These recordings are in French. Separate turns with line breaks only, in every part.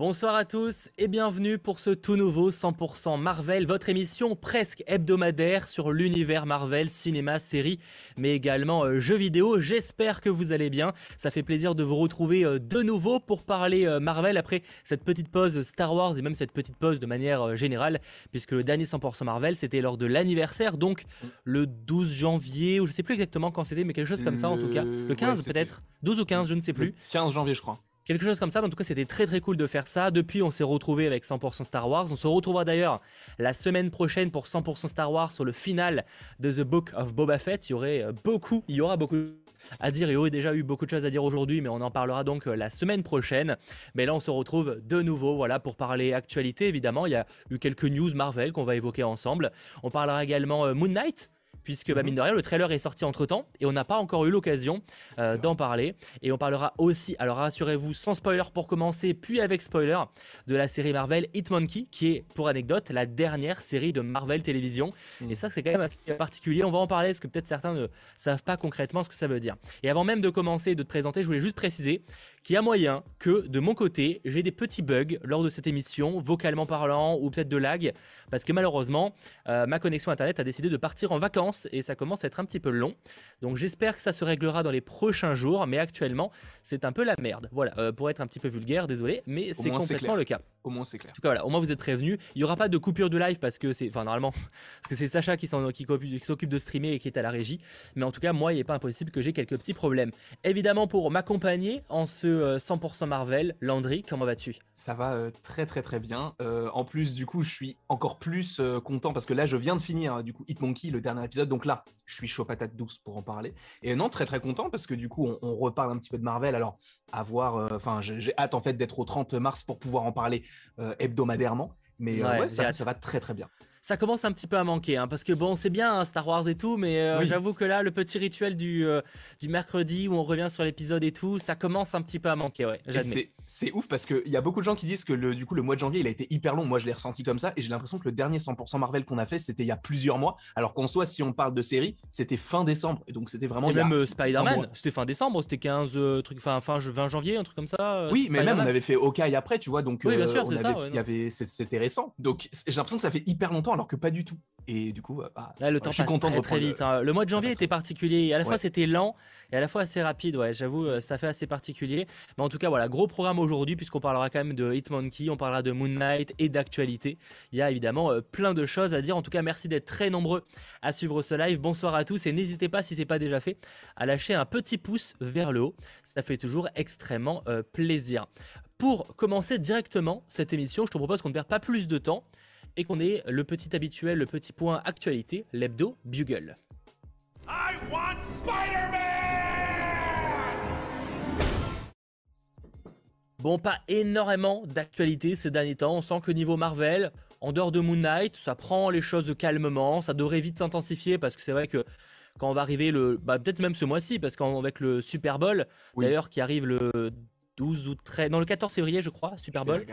Bonsoir à tous et bienvenue pour ce tout nouveau 100% Marvel, votre émission presque hebdomadaire sur l'univers Marvel, cinéma, série, mais également euh, jeux vidéo. J'espère que vous allez bien. Ça fait plaisir de vous retrouver euh, de nouveau pour parler euh, Marvel après cette petite pause Star Wars et même cette petite pause de manière générale, puisque le dernier 100% Marvel c'était lors de l'anniversaire, donc le 12 janvier, ou je sais plus exactement quand c'était, mais quelque chose comme ça en tout cas. Le 15 peut-être? 12 ou 15, je ne sais plus.
15 janvier je crois.
Quelque chose comme ça, mais en tout cas c'était très très cool de faire ça. Depuis on s'est retrouvé avec 100% Star Wars. On se retrouvera d'ailleurs la semaine prochaine pour 100% Star Wars sur le final de The Book of Boba Fett. Il y aurait euh, beaucoup, il y aura beaucoup à dire. Il y aurait déjà eu beaucoup de choses à dire aujourd'hui, mais on en parlera donc euh, la semaine prochaine. Mais là on se retrouve de nouveau voilà, pour parler actualité évidemment. Il y a eu quelques news Marvel qu'on va évoquer ensemble. On parlera également euh, Moon Knight puisque bah, mhm. mine de rien, le trailer est sorti entre temps et on n'a pas encore eu l'occasion euh, d'en parler. Et on parlera aussi, alors rassurez-vous, sans spoiler pour commencer, puis avec spoiler, de la série Marvel Hitmonkey, qui est, pour anecdote, la dernière série de Marvel Télévision. Mhm. Et ça, c'est quand même assez particulier. On va en parler parce que peut-être certains ne savent pas concrètement ce que ça veut dire. Et avant même de commencer et de te présenter, je voulais juste préciser qu'il y a moyen que, de mon côté, j'ai des petits bugs lors de cette émission, vocalement parlant ou peut-être de lag, parce que malheureusement, euh, ma connexion Internet a décidé de partir en vacances et ça commence à être un petit peu long. Donc j'espère que ça se réglera dans les prochains jours, mais actuellement c'est un peu la merde. Voilà, euh, pour être un petit peu vulgaire, désolé, mais c'est complètement le cas.
Au moins c'est clair.
En tout cas voilà, au moins vous êtes prévenus. Il n'y aura pas de coupure de live parce que c'est, enfin normalement, parce que c'est Sacha qui, s'occupe de streamer et qui est à la régie. Mais en tout cas moi il n'est pas impossible que j'ai quelques petits problèmes. Évidemment pour m'accompagner en ce 100% euh, Marvel, Landry, comment vas-tu?
Ça va euh, très très très bien. en plus du coup je suis encore plus content parce que là je viens de finir du coup Hitmonkey, le dernier épisode donc là, je suis chaud patate douce pour en parler. Et non, très très content parce que du coup, on, reparle un petit peu de Marvel. Alors, à voir, euh, enfin, j'ai hâte en fait d'être au 30 mars pour pouvoir en parler euh, hebdomadadirement. Mais euh, ouais, ça, ça, va très très bien
ça commence un petit peu à manquer, hein, parce que bon, c'est bien hein, Star Wars et tout, mais euh, j'avoue que là, le petit rituel du, euh, du mercredi où on revient sur l'épisode et tout, ça commence un petit peu à manquer, ouais.
C'est ouf parce qu'il y a beaucoup de gens qui disent que le, du coup, le mois de janvier, il a été hyper long. Moi, je l'ai ressenti comme ça, et j'ai l'impression que le dernier 100% Marvel qu'on a fait, c'était il y a plusieurs mois, alors qu'en soi, si on parle de série, c'était fin décembre, et donc c'était vraiment.
Et même euh, Spider-Man, c'était fin décembre, c'était 15 trucs, fin, fin 20 janvier, un truc comme ça.
oui, mais même on avait fait Hawkeye après, tu vois, donc oui, bien sûr, ça, y avait, c'était récent. Donc j'ai l'impression que ça fait hyper longtemps, alors que pas du tout. Et du coup, bah,
le temps passe très, très vite. Hein. Le... mois de janvier était particulier. À la fois, c'était lent et à la fois assez rapide. Ouais, j'avoue, euh, ça fait assez particulier. Mais en tout cas, voilà, gros programme aujourd'hui puisqu'on parlera quand même de Hitmonkey, on parlera de Moon Knight et d'actualité. Il y a évidemment euh, plein de choses à dire. En tout cas, merci d'être très nombreux à suivre ce live. Bonsoir à tous et n'hésitez pas, si c'est pas déjà fait, à lâcher un petit pouce vers le haut. Ça fait toujours extrêmement euh, plaisir. Pour commencer directement cette émission, je te propose qu'on ne perde pas plus de temps et qu'on ait le petit habituel, le petit point actualité, l'hebdo Bugle. Bon, pas énormément d'actualité ces derniers temps. On sent que niveau Marvel, en dehors de Moon Knight, ça prend les choses calmement. Ça devrait vite s'intensifier parce que c'est vrai que quand on va arriver le, bah, peut-être même ce mois-ci, parce qu'avec le Super Bowl, d'ailleurs, qui arrive le 12 ou 13, non le 14 février je crois, Super Bowl.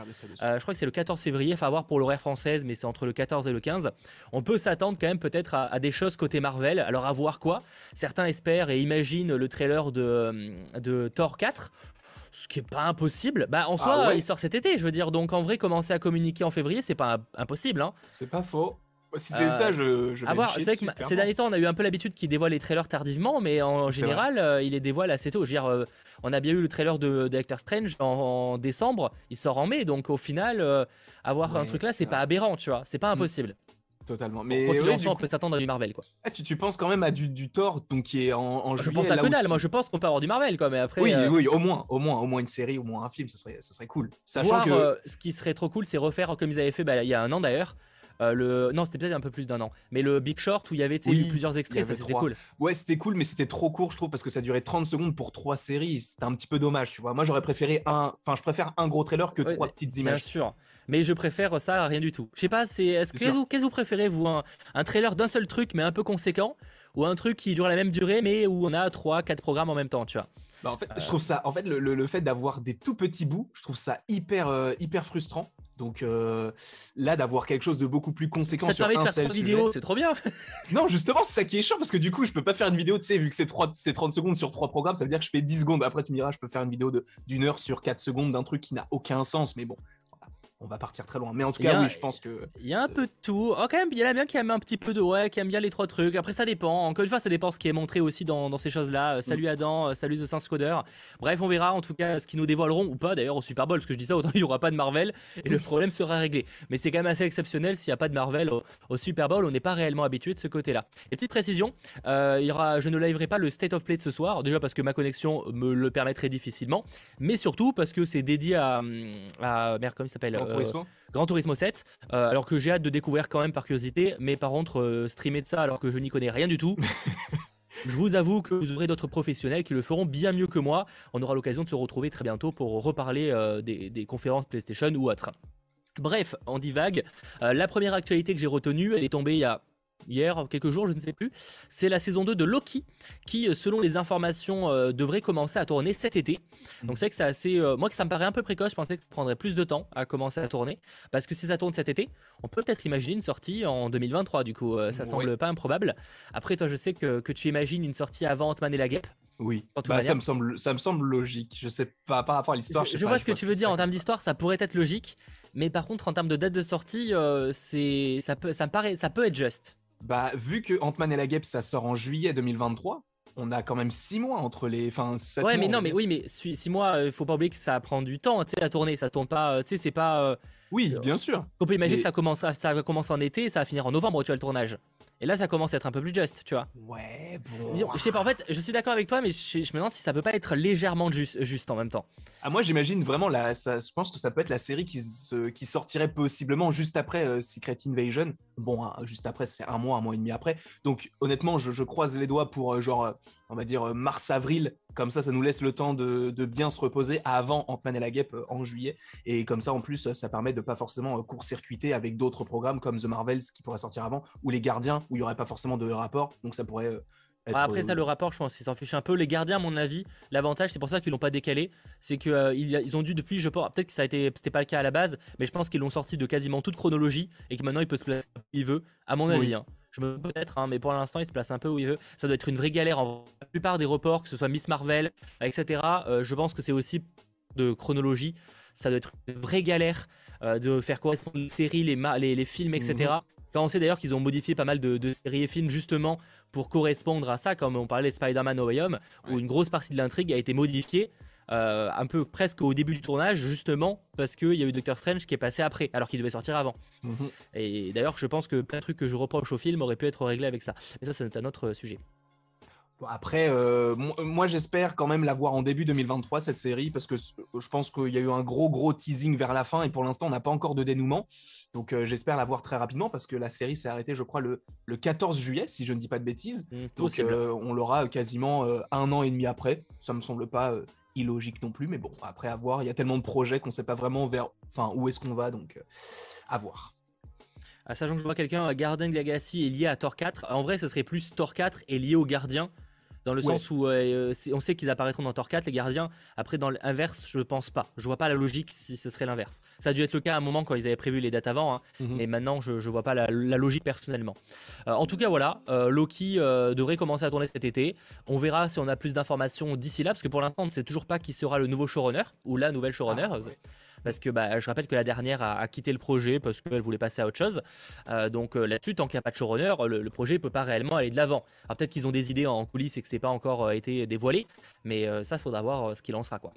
Euh, je crois que c'est le 14 février, faut voir pour l'horaire française, mais c'est entre le 14 et le 15. On peut s'attendre quand même peut-être à, des choses côté Marvel. Alors à voir quoi Certains espèrent et imaginent le trailer de, de Thor 4 ce qui est pas impossible. Bah en ah soi, il sort cet été, je veux dire. Donc en vrai, commencer à communiquer en février, c'est pas impossible. Hein.
C'est pas faux. Si c'est ça, je. je
c'est vrai que ces derniers temps, on a eu un peu l'habitude qu'il dévoile les trailers tardivement, mais en général, euh, il les dévoile assez tôt. Je veux dire, euh, on a bien eu le trailer de, Doctor Strange en, décembre, il sort en mai, donc au final, euh, avoir un truc là, c'est pas aberrant, tu vois, c'est pas mm. impossible.
Totalement. Mais
on peut s'attendre à du Marvel, quoi.
Ah, tu, tu, penses quand même à du, du Thor, donc qui est en, en
Je pense à Conal. Moi, je pense qu'on peut avoir du Marvel, quoi. Mais après.
Oui, oui, au moins, au moins, au moins une série, au moins un film, ça serait, ça serait cool.
Sachant que ce qui serait trop cool, c'est refaire comme ils avaient fait bah, il y a un an d'ailleurs. Euh, le... Non, c'était peut-être un peu plus d'un an. Mais le Big Short où il y avait plusieurs extraits, ça c'était cool.
Ouais, c'était cool, mais c'était trop court, je trouve, parce que ça durait 30 secondes pour trois séries. C'était un petit peu dommage, tu vois. Moi, j'aurais préféré un. Enfin, je préfère un gros trailer que trois petites images.
Bien sûr. Mais je préfère ça à rien du tout. Je sais pas, c'est. Est-ce que vous, qu'est-ce que vous préférez, vous? Un, trailer d'un seul truc, mais un peu conséquent? Ou un truc qui dure la même durée mais où on a 3 4 programmes en même temps, tu vois?
Bah en fait, je trouve ça en fait le, le, fait d'avoir des tout petits bouts, je trouve ça hyper euh, hyper frustrant Donc euh, là, d'avoir quelque chose de beaucoup plus conséquent
ça
sur
permet de
un
faire vidéos, c'est trop bien.
Non, justement, c'est ça qui est chiant parce que du coup, je peux pas faire une vidéo, tu sais, vu que c'est trois- c'est 30 secondes sur trois programmes, ça veut dire que je fais 10 secondes. Après, tu me diras, je peux faire une vidéo d'une heure sur 4 secondes d'un truc qui n'a aucun sens, mais bon, on va partir très loin. Mais en tout cas, oui, je pense que.
Il y a un peu de tout. Oh, quand même, il y en a bien qui aiment un petit peu de ouais, qui aiment bien les trois trucs. Après, ça dépend. Encore une fois, ça dépend ce qui est montré aussi dans, dans ces choses-là. Euh, salut Adam, euh, salut The Sense Coder. Bref, on verra en tout cas ce qu'ils nous dévoileront ou pas d'ailleurs au Super Bowl, parce que je dis ça, autant il n'y aura pas de Marvel et le problème sera réglé. Mais c'est quand même assez exceptionnel s'il n'y a pas de Marvel au, au Super Bowl. On n'est pas réellement habitué de ce côté-là. Et petite précision, euh, il y aura, je ne liverai pas le State of Play de ce soir, déjà parce que ma connexion me le permettrait difficilement, mais surtout parce que c'est dédié à, à merde, comment il s'appelle?
Turismo
Gran Turismo 7, euh, alors que j'ai hâte de découvrir quand même par curiosité, mais par contre, euh, streamer de ça alors que je n'y connais rien du tout. Je vous avoue que vous aurez d'autres professionnels qui le feront bien mieux que moi. On aura l'occasion de se retrouver très bientôt pour reparler euh, des, des conférences PlayStation ou autres. Bref, on divague. Euh, la première actualité que j'ai retenue, elle est tombée il y a hier, quelques jours, je ne sais plus. C'est la saison 2 de Loki qui, euh, selon les informations, euh, devrait commencer à tourner cet été. Donc c'est vrai que c'est assez... euh, moi, que ça me paraît un peu précoce, je pensais que ça prendrait plus de temps à commencer à tourner. Parce que si ça tourne cet été, on peut peut-être imaginer une sortie en 2023, du coup. euh, ça
Oui.
semble pas improbable. Après, toi, je sais que, que tu imagines une sortie avant Ant-Man et la guêpe.
Oui, bah, ça, me semble, ça me semble logique. Je sais pas, par rapport à l'histoire.
Je,
sais
je
pas,
vois ce que tu veux dire en termes d'histoire, ça pourrait être logique. Mais par contre, en termes de date de sortie, c'est ça peut, ça me paraît, ça peut être juste.
Bah, vu que Ant-Man et la Guêpe, ça sort en juillet 2023, on a quand même 6 mois entre les. Enfin,
Ouais,
mois,
mais
on
non, mais oui, mais si, si moi, il faut pas oublier que ça prend du temps, tu sais, à tourner. Ça tourne pas, euh, tu sais, c'est pas. euh,
Oui, bien sûr.
on peut imaginer
Mais-
que ça commence, ça va commencer en été et ça va finir en novembre, tu vois, le tournage. Et là, ça commence à être un peu plus juste, tu vois.
Ouais, bon.
Je sais pas, en fait, je suis d'accord avec toi, mais je, je me demande si ça peut pas être légèrement juste, juste en même temps.
Ah, moi, j'imagine vraiment, la, ça, je pense que ça peut être la série qui, se- qui sortirait possiblement juste après euh, Secret Invasion. Bon, hein, juste après, c'est un mois, un mois et demi après. Donc, honnêtement, je, croise les doigts pour, euh, genre, euh, on va dire, euh, mars-avril. Comme ça, ça nous laisse le temps de, bien se reposer avant Ant-Man et la Guêpe en juillet. Et comme ça, en plus, ça permet de pas forcément court-circuiter avec d'autres programmes comme The Marvels qui pourraient sortir avant, ou Les Gardiens, où il y aurait pas forcément de rapport. Donc, ça pourrait être.
Après
euh,
ça, le rapport, je pense qu'ils s'en fichent un peu. Les gardiens, à mon avis, l'avantage, c'est pour ça qu'ils l'ont pas décalé, c'est que euh, ils, ils ont dû depuis, je pense, peut-être que ça a été, c'était pas le cas à la base, mais je pense qu'ils l'ont sorti de quasiment toute chronologie et que maintenant il peut se placer où il veut, à mon
Oui.
avis. hein. Je me peut-être, hein, mais pour l'instant, il se place un peu où il veut. Ça doit être une vraie galère. En... La plupart des reports, que ce soit Miss Marvel, etc. euh, je pense que c'est aussi de chronologie. Ça doit être une vraie galère euh, de faire correspondre les séries, les, ma- les, les films, etc. Quand on sait d'ailleurs qu'ils ont modifié pas mal de, de séries et films justement pour correspondre à ça, comme on parlait de Spider-Man No Way Home, où une grosse partie de l'intrigue a été modifiée euh, un peu presque au début du tournage, justement parce qu'il y a eu Doctor Strange qui est passé après, alors qu'il devait sortir avant.
mhm.
Et d'ailleurs, je pense que plein de trucs que je reproche au film auraient pu être réglés avec ça. Mais ça, c'est un autre sujet.
Après, euh, mo- moi j'espère quand même la voir en début 2023 cette série parce que c- je pense qu'il y a eu un gros gros teasing vers la fin et pour l'instant on n'a pas encore de dénouement. Donc euh, j'espère la voir très rapidement parce que la série s'est arrêtée je crois le, le 14 juillet si je ne dis pas de bêtises.
Hmm,
Donc euh, on l'aura quasiment euh, un an et demi après. Ça me semble pas euh, illogique non plus mais bon après à voir. Il y a tellement de projets qu'on ne sait pas vraiment vers enfin où est-ce qu'on va donc euh, à voir.
Ah, sachant que je vois quelqu'un, euh, Guardian Legacy est lié à Thor 4. En vrai, ce serait plus Thor 4 est lié aux gardiens. Dans le
Ouais.
sens où euh, on sait qu'ils apparaîtront dans Thor 4, les gardiens. Après, dans l'inverse, je pense pas. Je vois pas la logique si ce serait l'inverse. Ça a dû être le cas à un moment quand ils avaient prévu les dates avant. hein.
Mhm.
Mais maintenant, je, je vois pas la, la logique personnellement. Euh, en tout cas, voilà, euh, Loki devrait commencer à tourner cet été. On verra si on a plus d'informations d'ici là, parce que pour l'instant, on ne sait toujours pas qui sera le nouveau showrunner ou la nouvelle showrunner.
Ah, ouais.
Parce que bah, je rappelle que la dernière a, quitté le projet parce qu'elle voulait passer à autre chose. Euh, donc euh, là-dessus, tant qu'il n'y a pas de showrunner, le, projet peut pas réellement aller de l'avant. Alors peut-être qu'ils ont des idées en coulisses et que c'est pas encore euh, été dévoilé, mais ça, faudra voir ce qu'il en sera quoi.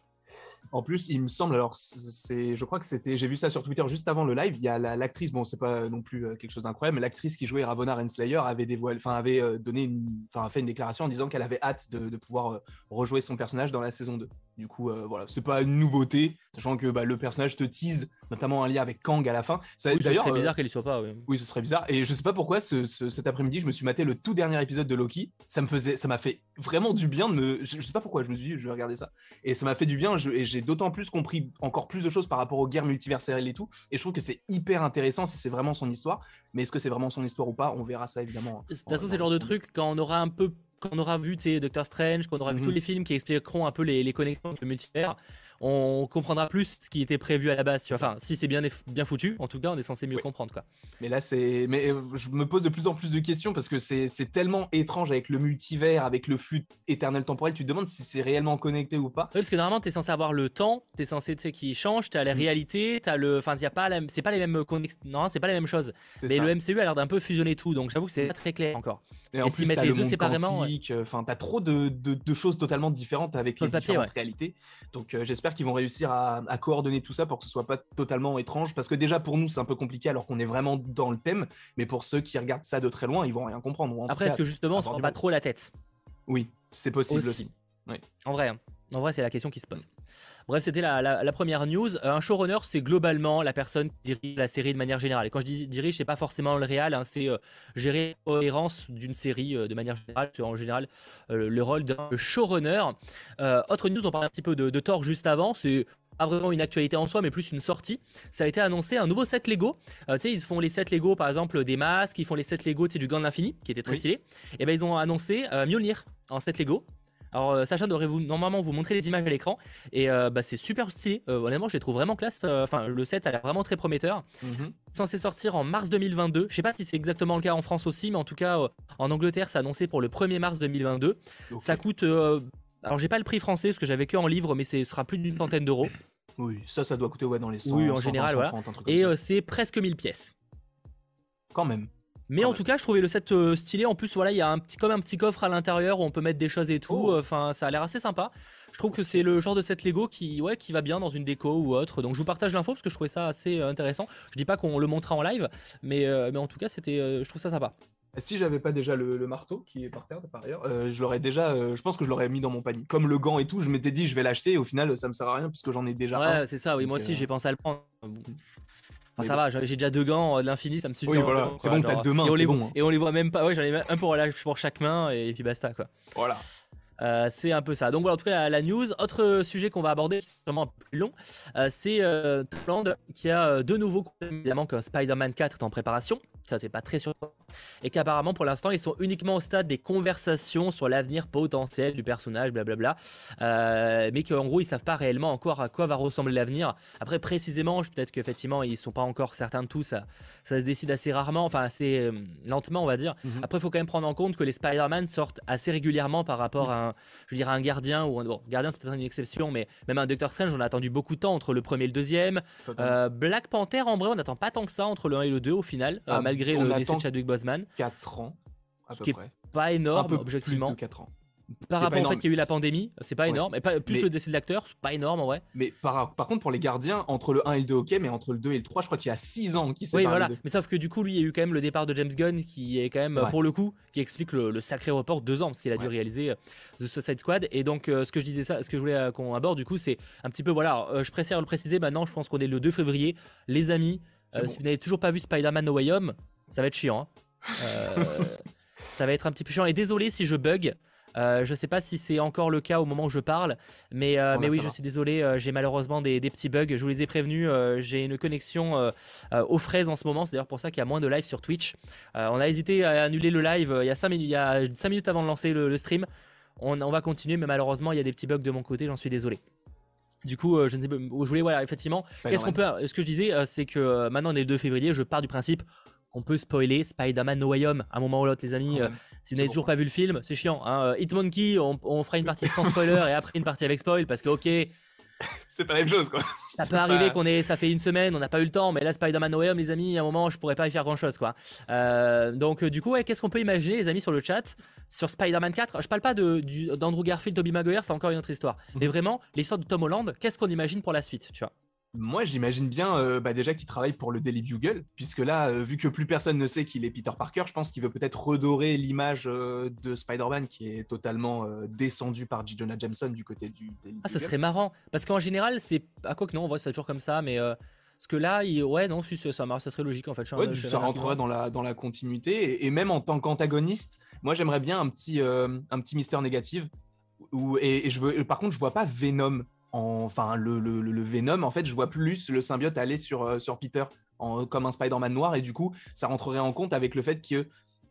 En plus, il me semble, alors, c'est, je crois que c'était, j'ai vu ça sur Twitter juste avant le live. Il y a la- l'actrice, bon, c'est pas non plus euh, quelque chose d'incroyable, mais l'actrice qui jouait Ravonna Renslayer avait dévoilé, enfin, avait euh, donné, une, enfin, fait une déclaration en disant qu'elle avait hâte de, de pouvoir euh, rejouer son personnage dans la saison 2. Du coup, euh, voilà, c'est pas une nouveauté, sachant que bah, le personnage te tease, notamment un lien avec Kang à la fin. Ça,
Oui, ce
d'ailleurs,
serait
euh,
bizarre qu'elle y soit pas. oui.
oui, ce serait bizarre. Et je sais pas pourquoi, ce- ce- cet après-midi, je me suis maté le tout dernier épisode de Loki. Ça me faisait, ça m'a fait vraiment du bien de me. Je, je sais pas pourquoi, je me suis dit, je vais regarder ça. Et ça m'a fait du bien. J'ai d'autant plus compris encore plus de choses par rapport aux guerres multiverselles et tout. Et je trouve que c'est hyper intéressant si c'est vraiment son histoire. Mais est-ce que c'est vraiment son histoire ou pas? On verra ça évidemment.
De toute façon, c'est le genre de truc quand on aura un peu, quand on aura vu, tu sais, Doctor Strange, quand on aura vu
Mhm.
tous les films qui expliqueront un peu les, les connexions avec le multivers, on comprendra plus ce qui était prévu à la base. Enfin, si c'est bien, bien foutu, en tout cas, on est censé mieux comprendre. Quoi.
Mais là, c'est. Mais euh, je me pose de plus en plus de questions parce que c'est tellement étrange avec le multivers, avec le flux éternel temporel. Tu te demandes si c'est réellement connecté ou pas.
Oui, parce que normalement, tu es censé avoir le temps, tu es censé, tu sais, qui change, tu as la mm. réalité, tu as le. Enfin, il a pas la... c'est pas les mêmes Non, c'est pas la même chose. Mais le MCU a l'air d'un peu fusionner tout, donc j'avoue que c'est pas très clair encore.
Et, en plus, mettre les deux séparément. Euh, enfin, tu as trop de, de, choses totalement différentes avec les différentes réalités. Donc, euh, j'espère qu'ils vont réussir à, coordonner tout ça pour que ce soit pas totalement étrange. Parce que déjà, pour nous, c'est un peu compliqué alors qu'on est vraiment dans le thème. Mais pour ceux qui regardent ça de très loin, ils vont rien comprendre.
Après, est-ce que justement, on se prend pas trop la tête?
Oui, c'est possible aussi.
En vrai, hein. En vrai, c'est la question qui se pose. Bref, c'était la, première news. Euh, un showrunner, c'est globalement la personne qui dirige la série de manière générale. Et quand je dis dirige, c'est pas forcément le réel, hein, c'est euh, gérer la cohérence d'une série euh, de manière générale. C'est en général le rôle d'un showrunner. autre news, on parlait un petit peu de, Thor juste avant. C'est pas vraiment une actualité en soi, mais plus une sortie. Ça a été annoncé un nouveau set Lego. tu sais, ils font les sets Lego, par exemple, des masques, ils font les sets Lego, tu du Gant de l'Infini, qui était très stylé. Et ben ils ont annoncé Mjolnir en set Lego. Alors euh, Sacha devrait vous, normalement vous montrer les images à l'écran et euh, bah, c'est super stylé. Euh, honnêtement, je les trouve vraiment classe. Enfin, le set a l'air vraiment très prometteur. Mhm. Censé sortir en mars 2022. Je sais pas si c'est exactement le cas en France aussi, mais en tout cas en Angleterre, c'est annoncé pour le 1er mars 2022. Ça coûte. alors j'ai pas le prix français parce que j'avais que en livre, mais ce sera plus d'une centaine d'euros.
Oui, ça, ça doit coûter ouais, dans les 100,
Oui, en général, voilà. et c'est presque 1000 pièces.
Quand même.
Mais en tout cas, je trouvais le set euh, stylé. En plus, voilà, il y a un petit, comme un petit coffre à l'intérieur où on peut mettre des choses et tout. Oh. Enfin, ça a l'air assez sympa. Je trouve que c'est le genre de set Lego qui, ouais, qui va bien dans une déco ou autre. Donc, je vous partage l'info parce que je trouvais ça assez euh, intéressant. Je dis pas qu'on le montrera en live, mais, euh, mais en tout cas, c'était, je trouve ça sympa.
Si j'avais pas déjà le, marteau qui est par terre par ailleurs, je l'aurais déjà, je pense que je l'aurais mis dans mon panier. Comme le gant et tout, je m'étais dit je vais l'acheter et au final ça me sert à rien puisque j'en ai déjà.
Ouais, c'est ça. Oui, moi aussi j'ai pensé à le prendre ça va, j'ai déjà deux gants de l'infini, ça me suffit.
Oui, voilà, c'est bon, t'as deux mains, c'est bon. Hein.
Et on les voit même pas, ouais, j'en ai un pour, pour chaque main et puis basta, quoi.
Voilà.
Euh, c'est un peu ça. Donc voilà, en tout cas, la, news. Autre sujet qu'on va aborder, c'est vraiment un peu plus long, euh, c'est euh, qui a euh, de nouveau, évidemment, que Spider-Man 4 est en préparation. Ça, c'est pas très surprenant. Et qu'apparemment, pour l'instant, ils sont uniquement au stade des conversations sur l'avenir potentiel du personnage, blablabla. mais qu'en gros, ils savent pas réellement encore à quoi va ressembler l'avenir. Après, précisément, peut-être qu'effectivement, ils sont pas encore certains de tout. Ça, ça se décide assez rarement, enfin assez lentement, on va dire. Mhm. Après, il faut quand même prendre en compte que les Spider-Man sortent assez régulièrement par rapport à je veux dire, un gardien ou un, bon, gardien c'est peut-être une exception, mais même un Doctor Strange, on a attendu beaucoup de temps entre le premier et le deuxième. Euh, Black Panther, en vrai, on n'attend pas tant que ça entre le 1 et le 2 au final, euh, ah, malgré le décès de Chadwick Boseman.
4 ans. À
ce qui est pas énorme, objectivement.
4 ans.
Par rapport au fait qu'il y a eu la pandémie, c'est pas énorme. Et pas, plus le décès de l'acteur, c'est pas énorme en vrai.
Mais par, par, contre, pour les gardiens, entre le 1 et le 2, ok, mais entre le 2 et le 3, je crois qu'il y a 6 ans qui Oui, voilà.
Mais sauf que du coup, lui, il y a eu quand même le départ de James Gunn qui est quand même, pour le coup, qui explique le, sacré report 2 ans, parce qu'il a dû réaliser euh, The Suicide Squad. Et donc, euh, ce que je disais ça, ce que je voulais euh, qu'on aborde, du coup, c'est un petit peu, voilà, je préfère le préciser maintenant, je pense qu'on est le 2 février. Les amis, si vous n'avez toujours pas vu Spider-Man No Way Home, ça va être chiant. Hein. ça va être un petit peu chiant. Et désolé si je bug. Euh, je ne sais pas si c'est encore le cas au moment où je parle, mais, euh, mais oui, je suis désolé, euh, j'ai malheureusement des, petits bugs. Je vous les ai prévenus, j'ai une connexion aux fraises en ce moment, c'est d'ailleurs pour ça qu'il y a moins de live sur Twitch. on a hésité à annuler le live il y a 5 minutes, il y a 5 minutes avant de lancer le, stream. On, va continuer, mais malheureusement, il y a des petits bugs de mon côté, j'en suis désolé. Du coup, je ne sais pas, je voulais, voilà, effectivement, qu'est-ce qu'on peut, ce que je disais, c'est que maintenant on est le 2 février, je pars du principe, on peut spoiler Spider-Man No Way Home à un moment ou l'autre, les amis. Euh, si vous n'avez toujours pas vu le film, c'est chiant. Hein. Euh, Hitmonkey, on, on, fera une partie sans spoiler et après une partie avec spoil parce que, ok.
C'est pas la même chose, quoi.
Ça peut arriver qu'on ait, ça fait une semaine, on n'a pas eu le temps, mais là, Spider-Man No Way Home, les amis, à un moment, je pourrais pas y faire grand chose, quoi. Euh, donc, du coup, qu'est-ce qu'on peut imaginer, les amis, sur le chat, sur Spider-Man 4 Je parle pas d'Andrew Garfield, Tobey Maguire, c'est encore une autre histoire. Mhm. Mais vraiment, l'histoire de Tom Holland, qu'est-ce qu'on imagine pour la suite, tu vois?
Moi, j'imagine bien euh, bah, déjà qu'il travaille pour le Daily Bugle, puisque là, euh, vu que plus personne ne sait qu'il est Peter Parker, je pense qu'il veut peut-être redorer l'image euh, de Spider-Man qui est totalement descendu par J. Jonah Jameson du côté du Daily
Ah, ça serait marrant, parce qu'en général, c'est. À quoi que non, on voit ça toujours comme ça, mais. Parce que là, il... ouais, non, ça, ça, ça serait logique en fait.
Ouais, ça rentrerait dans la, dans la continuité. Et, même en tant qu'antagoniste, moi j'aimerais bien un petit, un petit Mister négatif. Où, et, et, je veux, par contre, je vois pas Venom enfin le, le, Venom, en fait, je vois plus le symbiote aller sur, euh, sur Peter comme un Spider-Man noir, et du coup, ça rentrerait en compte avec le fait que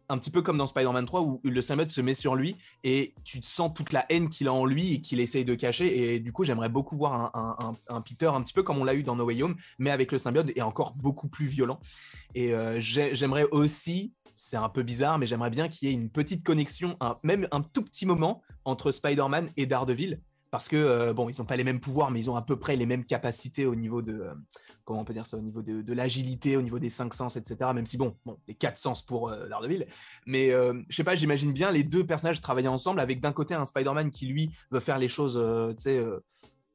un petit peu comme dans Spider-Man 3 où le symbiote se met sur lui et tu sens toute la haine qu'il a en lui et qu'il essaye de cacher. Et du coup, j'aimerais beaucoup voir un, Peter un petit peu comme on l'a eu dans No Way Home, mais avec le symbiote et encore beaucoup plus violent. Et euh, j'aimerais aussi, c'est un peu bizarre, mais j'aimerais bien qu'il y ait une petite connexion, même un tout petit moment entre Spider-Man et Daredevil parce que euh, bon, ils n'ont pas les mêmes pouvoirs, mais ils ont à peu près les mêmes capacités au niveau de euh, comment on peut dire ça, au niveau de, l'agilité, au niveau des cinq sens, etc. Même si bon, bon les quatre sens pour euh, Daredevil, mais je sais pas, j'imagine bien les deux personnages travailler ensemble avec d'un côté un Spider-Man qui lui veut faire les choses, tu sais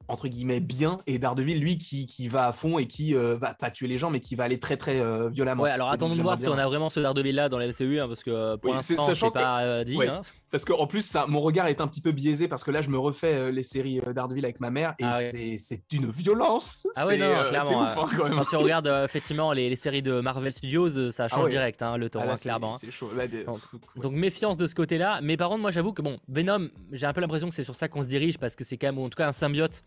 entre guillemets bien et Daredevil lui qui, qui va à fond et qui euh, va pas tuer les gens mais qui va aller très très euh, violemment.
Ouais alors attendons de voir si on a vraiment ce Daredevil là dans la MCU hein, parce que pour l'instant c'est pas euh, dit. Hein.
Parce qu'en plus ça, mon regard est un petit peu biaisé parce que là je me refais les séries Daredevil avec ma mère et ah c'est d'une violence.
Ah ouais non clairement. Ouf, hein, quand, quand, tu regardes effectivement les, les, séries de Marvel Studios ça change ah direct le ton ah clairement. Chaud, donc, méfiance de ce côté là mais par contre moi j'avoue que bon Venom j'ai un peu l'impression que c'est sur ça qu'on se dirige parce que c'est quand même en tout cas un symbiote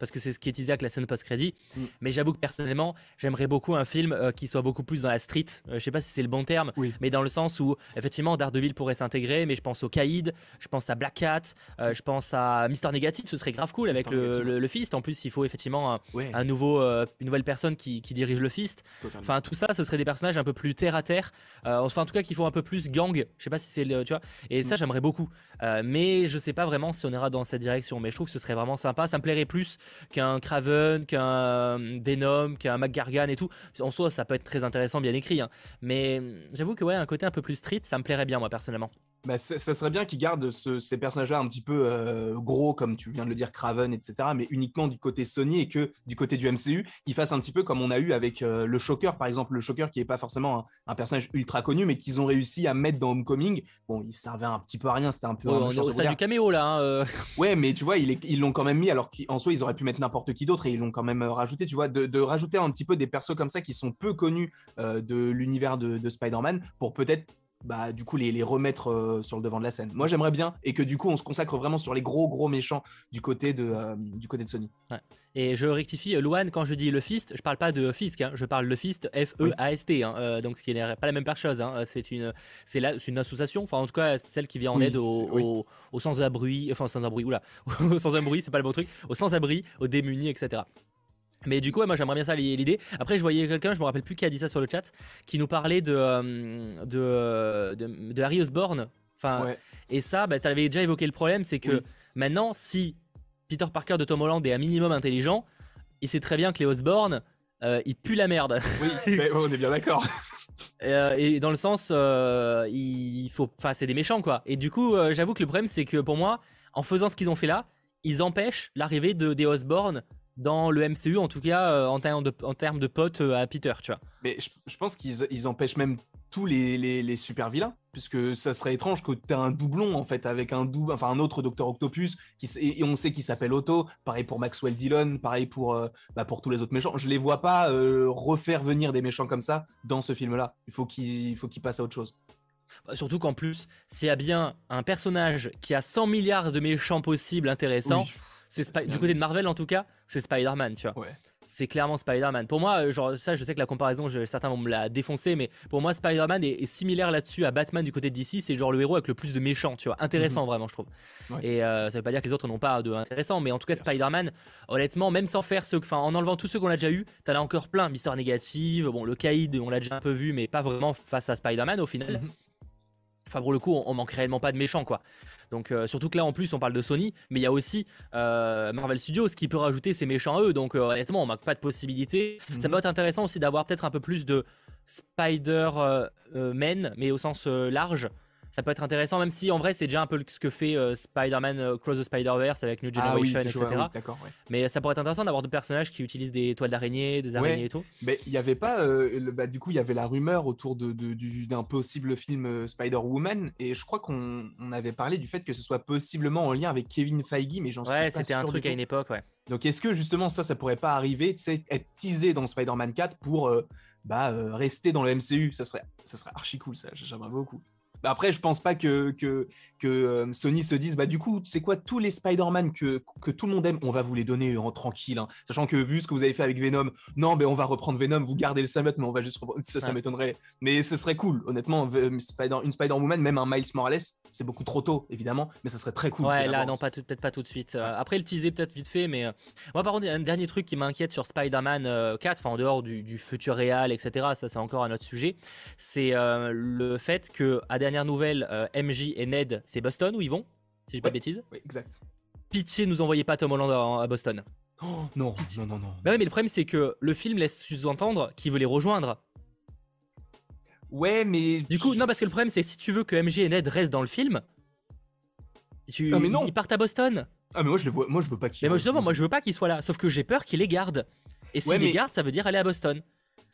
parce que c'est ce qui est teasé avec la scène post-crédit. Mm. Mais j'avoue que personnellement, j'aimerais beaucoup un film euh, qui soit beaucoup plus dans la street. Euh, je sais pas si c'est le bon terme, mais dans le sens où effectivement Daredevil pourrait s'intégrer, mais je pense au Caïd, je pense à Black Cat, euh, je pense à Mister Négatif, ce serait grave cool avec le, Fist. En plus, il faut effectivement un, nouveau, une nouvelle personne qui, dirige le Fist. Enfin, tout ça, ce serait des personnages un peu plus terre à terre. enfin, en tout cas, qui font un peu plus gang. Je sais pas si c'est le, tu vois. Et ça, mm. j'aimerais beaucoup. mais je sais pas vraiment si on ira dans cette direction. Mais je trouve que ce serait vraiment sympa. Ça me plairait plus qu'un Craven, qu'un Venom, qu'un McGargan et tout. En soi, ça peut être très intéressant, bien écrit. Hein. Mais j'avoue que ouais, un côté un peu plus street, ça me plairait bien, moi, personnellement.
Bah, ça serait bien qu'ils gardent ces personnages-là un petit peu euh, gros, comme tu viens de le dire, Craven, etc., mais uniquement du côté Sony et que du côté du MCU, ils fassent un petit peu comme on a eu avec euh, le Shocker, par exemple, le Shocker qui n'est pas forcément un, personnage ultra connu, mais qu'ils ont réussi à mettre dans Homecoming. Bon, il servait un petit peu à rien, c'était un peu.
un on est du caméo là. Hein, euh.
Ouais, mais tu vois, ils l'ont quand même mis, alors qu'en soi, ils auraient pu mettre n'importe qui d'autre et ils l'ont quand même rajouté, tu vois, de, rajouter un petit peu des persos comme ça qui sont peu connus de l'univers de, de Spider-Man pour peut-être bah, du coup, les, les remettre euh, sur le devant de la scène. Moi, j'aimerais bien et que du coup, on se consacre vraiment sur les gros, gros méchants du côté de, euh, du côté de Sony.
Et je rectifie, euh, Luan, quand je dis le Fist, je parle pas de Fisk, hein. je parle le Fist, F-E-A-S-T, hein. donc ce qui n'est pas la même chose. Hein. C'est une, c'est une association, enfin en tout cas celle qui vient en aide aux, aux, sans-abri, enfin sans-abri, oula, aux sans-abri, c'est pas le bon truc, aux sans-abri, aux démunis, etc. Mais du coup, moi j'aimerais bien ça l'idée. Après, je voyais quelqu'un, je me rappelle plus qui a dit ça sur le chat, qui nous parlait de, euh, de, de, Harry Osborn. Enfin, Et ça, bah, tu avais déjà évoqué le problème, c'est que maintenant, si Peter Parker de Tom Holland est un minimum intelligent, il sait très bien que les Osborn, euh, ils puent la merde.
Oui, on est bien d'accord.
Euh, et dans le sens, il faut, enfin, c'est des méchants quoi. Et du coup, j'avoue que le problème, c'est que pour moi, en faisant ce qu'ils ont fait là, ils empêchent l'arrivée de, des Osborn dans le MCU, en tout cas euh, en, termes de, en termes de potes euh, à Peter, tu vois.
Mais je, pense qu'ils empêchent même tous les, les, super vilains, puisque ça serait étrange que tu aies un doublon en fait avec un double, enfin un autre Docteur Octopus, qui, et on sait qu'il s'appelle Otto, pareil pour Maxwell Dillon, pareil pour, euh, bah, pour tous les autres méchants. Je les vois pas refaire venir des méchants comme ça dans ce film-là. Il faut qu'il faut qu'il passe à autre chose.
Bah, surtout qu'en plus, s'il y a bien un personnage qui a 100 milliards de méchants possibles intéressants, du côté de Marvel en tout cas, c'est Spider-Man, tu vois. C'est clairement Spider-Man. Pour moi, euh, genre ça, je sais que la comparaison, certains vont me la défoncer, mais pour moi, Spider-Man est, similaire là-dessus à Batman du côté de DC. C'est genre le héros avec le plus de méchants, tu vois. Intéressant, mhm. vraiment, je trouve. Et euh, ça veut pas dire que les autres n'ont pas de intéressant, mais en tout cas, Spider-Man, honnêtement, même sans faire ce, enfin, en enlevant tous ceux qu'on a déjà eu, t'en as encore plein. Mister Négative, bon, le Caïd, on l'a déjà un peu vu, mais pas vraiment face à Spider-Man au final. Mhm. Enfin, pour le coup, on, manque réellement pas de méchants, quoi. Donc, euh, surtout que là, en plus, on parle de Sony, mais il y a aussi euh, Marvel Studios qui peut rajouter ses méchants à eux. Donc, euh, honnêtement, on manque pas de possibilités. Ça mhm. peut être intéressant aussi d'avoir peut-être un peu plus de Spider-Man, mais au sens large ça peut être intéressant, même si en vrai c'est déjà un peu ce que fait euh, Spider-Man euh, Cross the Spider-Verse avec New ah Generation, etc. Mais ça pourrait être intéressant d'avoir des personnages qui utilisent des toiles d'araignée, des araignées et tout.
Mais il n'y avait pas, euh, bah, du coup, il y avait la rumeur autour de, d'un possible film Spider-Woman, et je crois qu'on avait parlé du fait que ce soit possiblement en lien avec Kevin Feige, mais j'en suis pas
Ouais, c'était un truc à une époque, ouais.
Donc est-ce que justement ça, ça pourrait pas arriver, sais, être teasé dans Spider-Man 4 pour bah, rester dans le MCU Ça serait, ça serait archi cool, ça, j'aimerais beaucoup. Bah, après, je pense pas que, que, que euh, Sony se dise, bah du coup, c'est quoi, tous les Spider-Man que, que tout le monde aime, on va vous les donner en tranquille. hein. Sachant que vu ce que vous avez fait avec Venom, non, mais on va reprendre Venom, vous gardez le Samet, mais on va juste reprendre. Ça, ça
Ouais.
m'étonnerait. Mais ce serait cool, honnêtement. Spider, une Spider-Woman, même un Miles Morales, c'est beaucoup trop tôt, évidemment, mais ça serait très cool.
Ouais, là, non, peut-être pas tout de suite. Euh, après, le teaser, peut-être vite fait, mais euh, moi, par contre, un dernier truc qui m'inquiète sur Spider-Man euh, 4, enfin, en dehors du, du futur réel, etc., ça, c'est encore un autre sujet, c'est euh, le fait que, à dernière nouvelle, euh, MJ et Ned, c'est Boston où ils vont, si j'ai pas de bêtises.
Oui, exact.
Pitié, nous envoyez pas Tom Holland à, à Boston.
Oh, non, non, non, non.
Bah ouais, mais le problème, c'est que le film laisse sous-entendre qu'il veut les rejoindre.
Ouais, mais.
Du coup, non, parce que le problème, c'est si tu veux que MJ et Ned restent dans le film, tu,
Ah, mais non.
ils partent à Boston.
Ah, mais moi, je le vois, moi, je veux pas qu'il.
Mais moi, justement, moi, je veux pas qu'ils soient là. Sauf que j'ai peur qu'ils les gardent. Et s'ils
Ouais,
les
mais-
gardent, ça veut dire aller à Boston.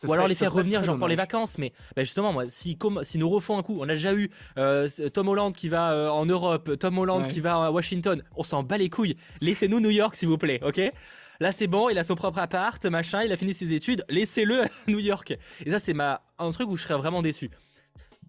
Ou alors les faire revenir, genre pour les vacances. Mais bah, justement, moi, si, comme, si nous refont un coup, on a déjà eu euh, Tom Holland qui va euh, en Europe, Tom Holland
Ouais.
qui va à Washington. On s'en bat les couilles. Laissez-nous New York, s'il vous plaît, ok? Là, c'est bon, il a son propre appart, machin, il a fini ses études. Laissez-le à New York. Et ça, c'est ma... un truc où je serais vraiment déçu.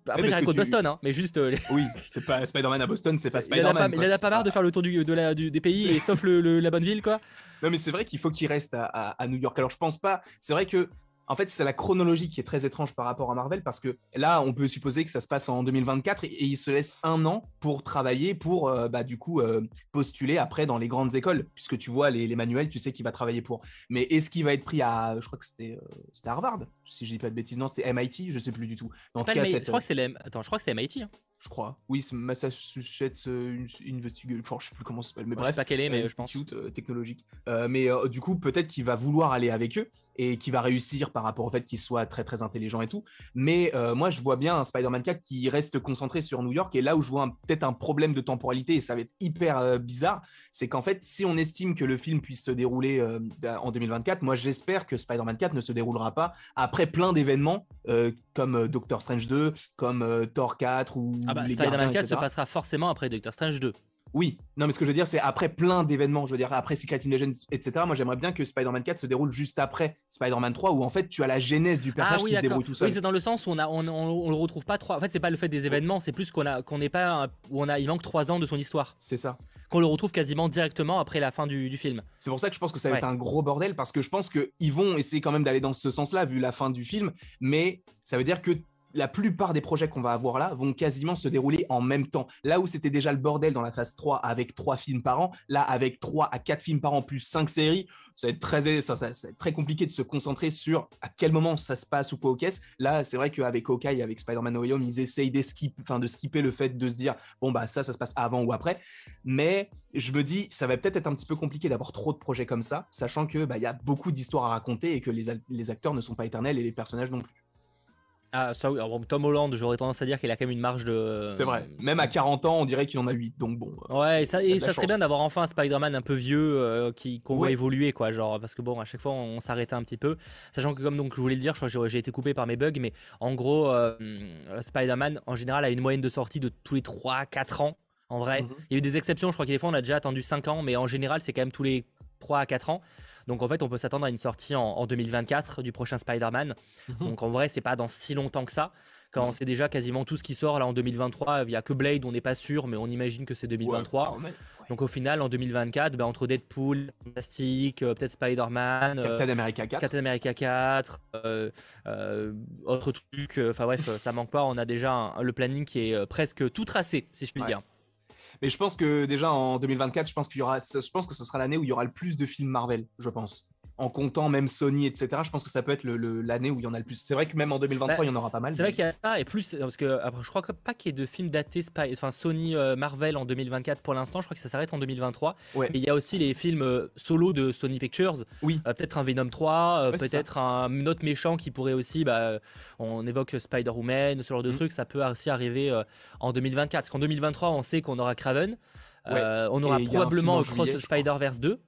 Après, j'ai rien
que
contre
tu-
Boston, hein, mais juste. euh,
Oui, c'est pas Spider-Man à Boston, c'est pas Spider-Man.
il en a pas marre de faire le tour du, de la- du- des pays, et sauf le- le- la bonne ville, quoi.
Non, mais c'est vrai qu'il faut qu'il reste à, à- à New York. Alors, je pense pas. C'est vrai que, en fait, c'est la chronologie qui est très étrange par rapport à Marvel parce que là, on peut supposer que ça se passe en 2024 et, il se laisse un an pour travailler, pour, euh, bah, du coup, euh, postuler après dans les grandes écoles. Puisque tu vois les, manuels, tu sais qu'il va travailler pour. Mais est-ce qu'il va être pris à. Je crois que c'était euh, Harvard, si je dis pas de bêtises. Non, c'était MIT, je sais plus du tout. En cas, cette-
je crois que c'est le- Attends, je crois que c'est MIT. hein.
je crois. Oui, c'est Massachusetts euh, Investigative. Enfin, je sais plus comment ça s'appelle. Mais
Bon,
bref.
je sais pas quelle est, mais je pense.
Euh, technologique. Euh, mais euh, du coup, peut-être qu'il va vouloir aller avec eux et qu'il va réussir par rapport au fait qu'il soit très très intelligent et tout. Mais euh, moi, je vois bien un Spider-Man 4 qui reste concentré sur New York. Et là où je vois peut-être un problème de temporalité, et ça va être hyper euh, bizarre, c'est qu'en fait, si on estime que le film puisse se dérouler euh, en 2024, moi j'espère que Spider-Man 4 ne se déroulera pas après plein d'événements euh, comme euh, Doctor Strange 2, comme euh, Thor 4 ou
Ah bah, Spider-Man
Gardiens,
4 se passera forcément après Doctor Strange 2.
Oui, non, mais ce que je veux dire, c'est après plein d'événements, je veux dire, après Secret Invasion, etc. Moi, j'aimerais bien que Spider-Man 4 se déroule juste après Spider-Man 3, où en fait, tu as la genèse du personnage
ah oui,
qui se débrouille tout seul.
Oui, c'est dans le sens où on, a, on, on, on le retrouve pas trois. En fait, c'est pas le fait des événements, c'est plus qu'on a qu'on n'est pas où on a il manque trois ans de son histoire,
c'est ça.
qu'on le retrouve quasiment directement après la fin du, du film.
C'est pour ça que je pense que ça va
Ouais.
être un gros bordel, parce que je pense qu'ils vont essayer quand même d'aller dans ce sens-là, vu la fin du film, mais ça veut dire que la plupart des projets qu'on va avoir là vont quasiment se dérouler en même temps. Là où c'était déjà le bordel dans la phase 3 avec 3 films par an, là avec 3 à 4 films par an plus 5 séries, ça va être très, ça, va être très compliqué de se concentrer sur à quel moment ça se passe ou quoi aux caisses. Là, c'est vrai qu'avec Hawkeye, avec Spider-Man No Home, ils essayent enfin, de skipper le fait de se dire, bon, bah ça, ça se passe avant ou après. Mais je me dis, ça va peut-être être un petit peu compliqué d'avoir trop de projets comme ça, sachant que bah, y a beaucoup d'histoires à raconter et que les, les acteurs ne sont pas éternels et les personnages non plus.
Ah, ça, oui, alors, bon, Tom Holland, j'aurais tendance à dire qu'il a quand même une marge de.
C'est vrai. Même à 40 ans, on dirait qu'il en a 8. Donc bon. euh,
Ouais, et ça, et serait bien d'avoir enfin un Spider-Man un peu vieux euh, qui qu'on voit évoluer quoi, genre parce que bon à chaque fois on, s'arrêtait un petit peu, sachant que comme donc je voulais le dire, je crois que j'ai- été coupé par mes bugs, mais en gros euh, Spider-Man en général a une moyenne de sortie de tous les 3-4 ans en vrai.
Mhm.
Il y a eu des exceptions, je crois que des fois on a déjà attendu 5 ans, mais en général c'est quand même tous les 3 à 4 ans. Donc en fait on peut s'attendre à une sortie en, en 2024 du prochain Spider-Man.
Mhm.
Donc en vrai c'est pas dans si longtemps que ça. Quand
Mhm.
c'est déjà quasiment tout ce qui sort là en 2023, il y a que Blade, on n'est pas sûr, mais on imagine que c'est 2023.
Ouais, quand même.
Donc au final, en 2024, bah, entre Deadpool, Fantastic, euh, peut-être Spider-Man, euh,
Captain America 4.
Captain America 4, euh, euh, autre truc, enfin bref, ça manque pas. On a déjà un- le planning qui est presque tout tracé, si je puis
Ouais.
dire.
Mais je pense que déjà en 2024, je pense qu'il y aura, je pense que ce sera l'année où il y aura le plus de films Marvel, je pense. En comptant même Sony, etc. Je pense que ça peut être le- le- l'année où il y en a le plus. C'est vrai que même en 2023,
Bah,
il y en aura pas mal.
C'est vrai
mais-
qu'il y a ça, et plus, parce que après, je crois que pas qu'il y ait de films datés enfin, Sony euh, Marvel en 2024 pour l'instant, je crois que ça s'arrête en 2023.
Ouais.
Et il y a aussi les films euh, solo de Sony Pictures,
Oui.
Euh, peut-être un Venom 3, euh,
Ouais, c'est
peut-être un autre méchant qui pourrait aussi, bah, on évoque Spider-Woman, ce genre de
Mhm.
trucs, ça peut aussi arriver euh, en 2024. Parce qu'en 2023, on sait qu'on aura Craven,
Ouais.
Euh, on aura probablement Cross. Spider-Verse 2,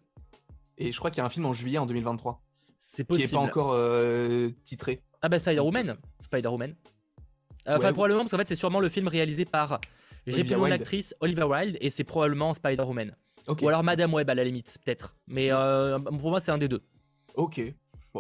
Et je crois qu'il y a un film en juillet en 2023
c'est
qui
possible.
n'est pas encore euh, titré.
Ah bah Spider-Woman, Spider-Woman. Euh, Enfin
Ouais,
probablement parce qu'en fait c'est sûrement le film réalisé par j'ai plus de l'actrice Olivia Wilde et c'est probablement Spider-Woman.
Ok.
Ou alors Madame Web à la limite peut-être. Mais euh, pour moi c'est un des deux.
Ok.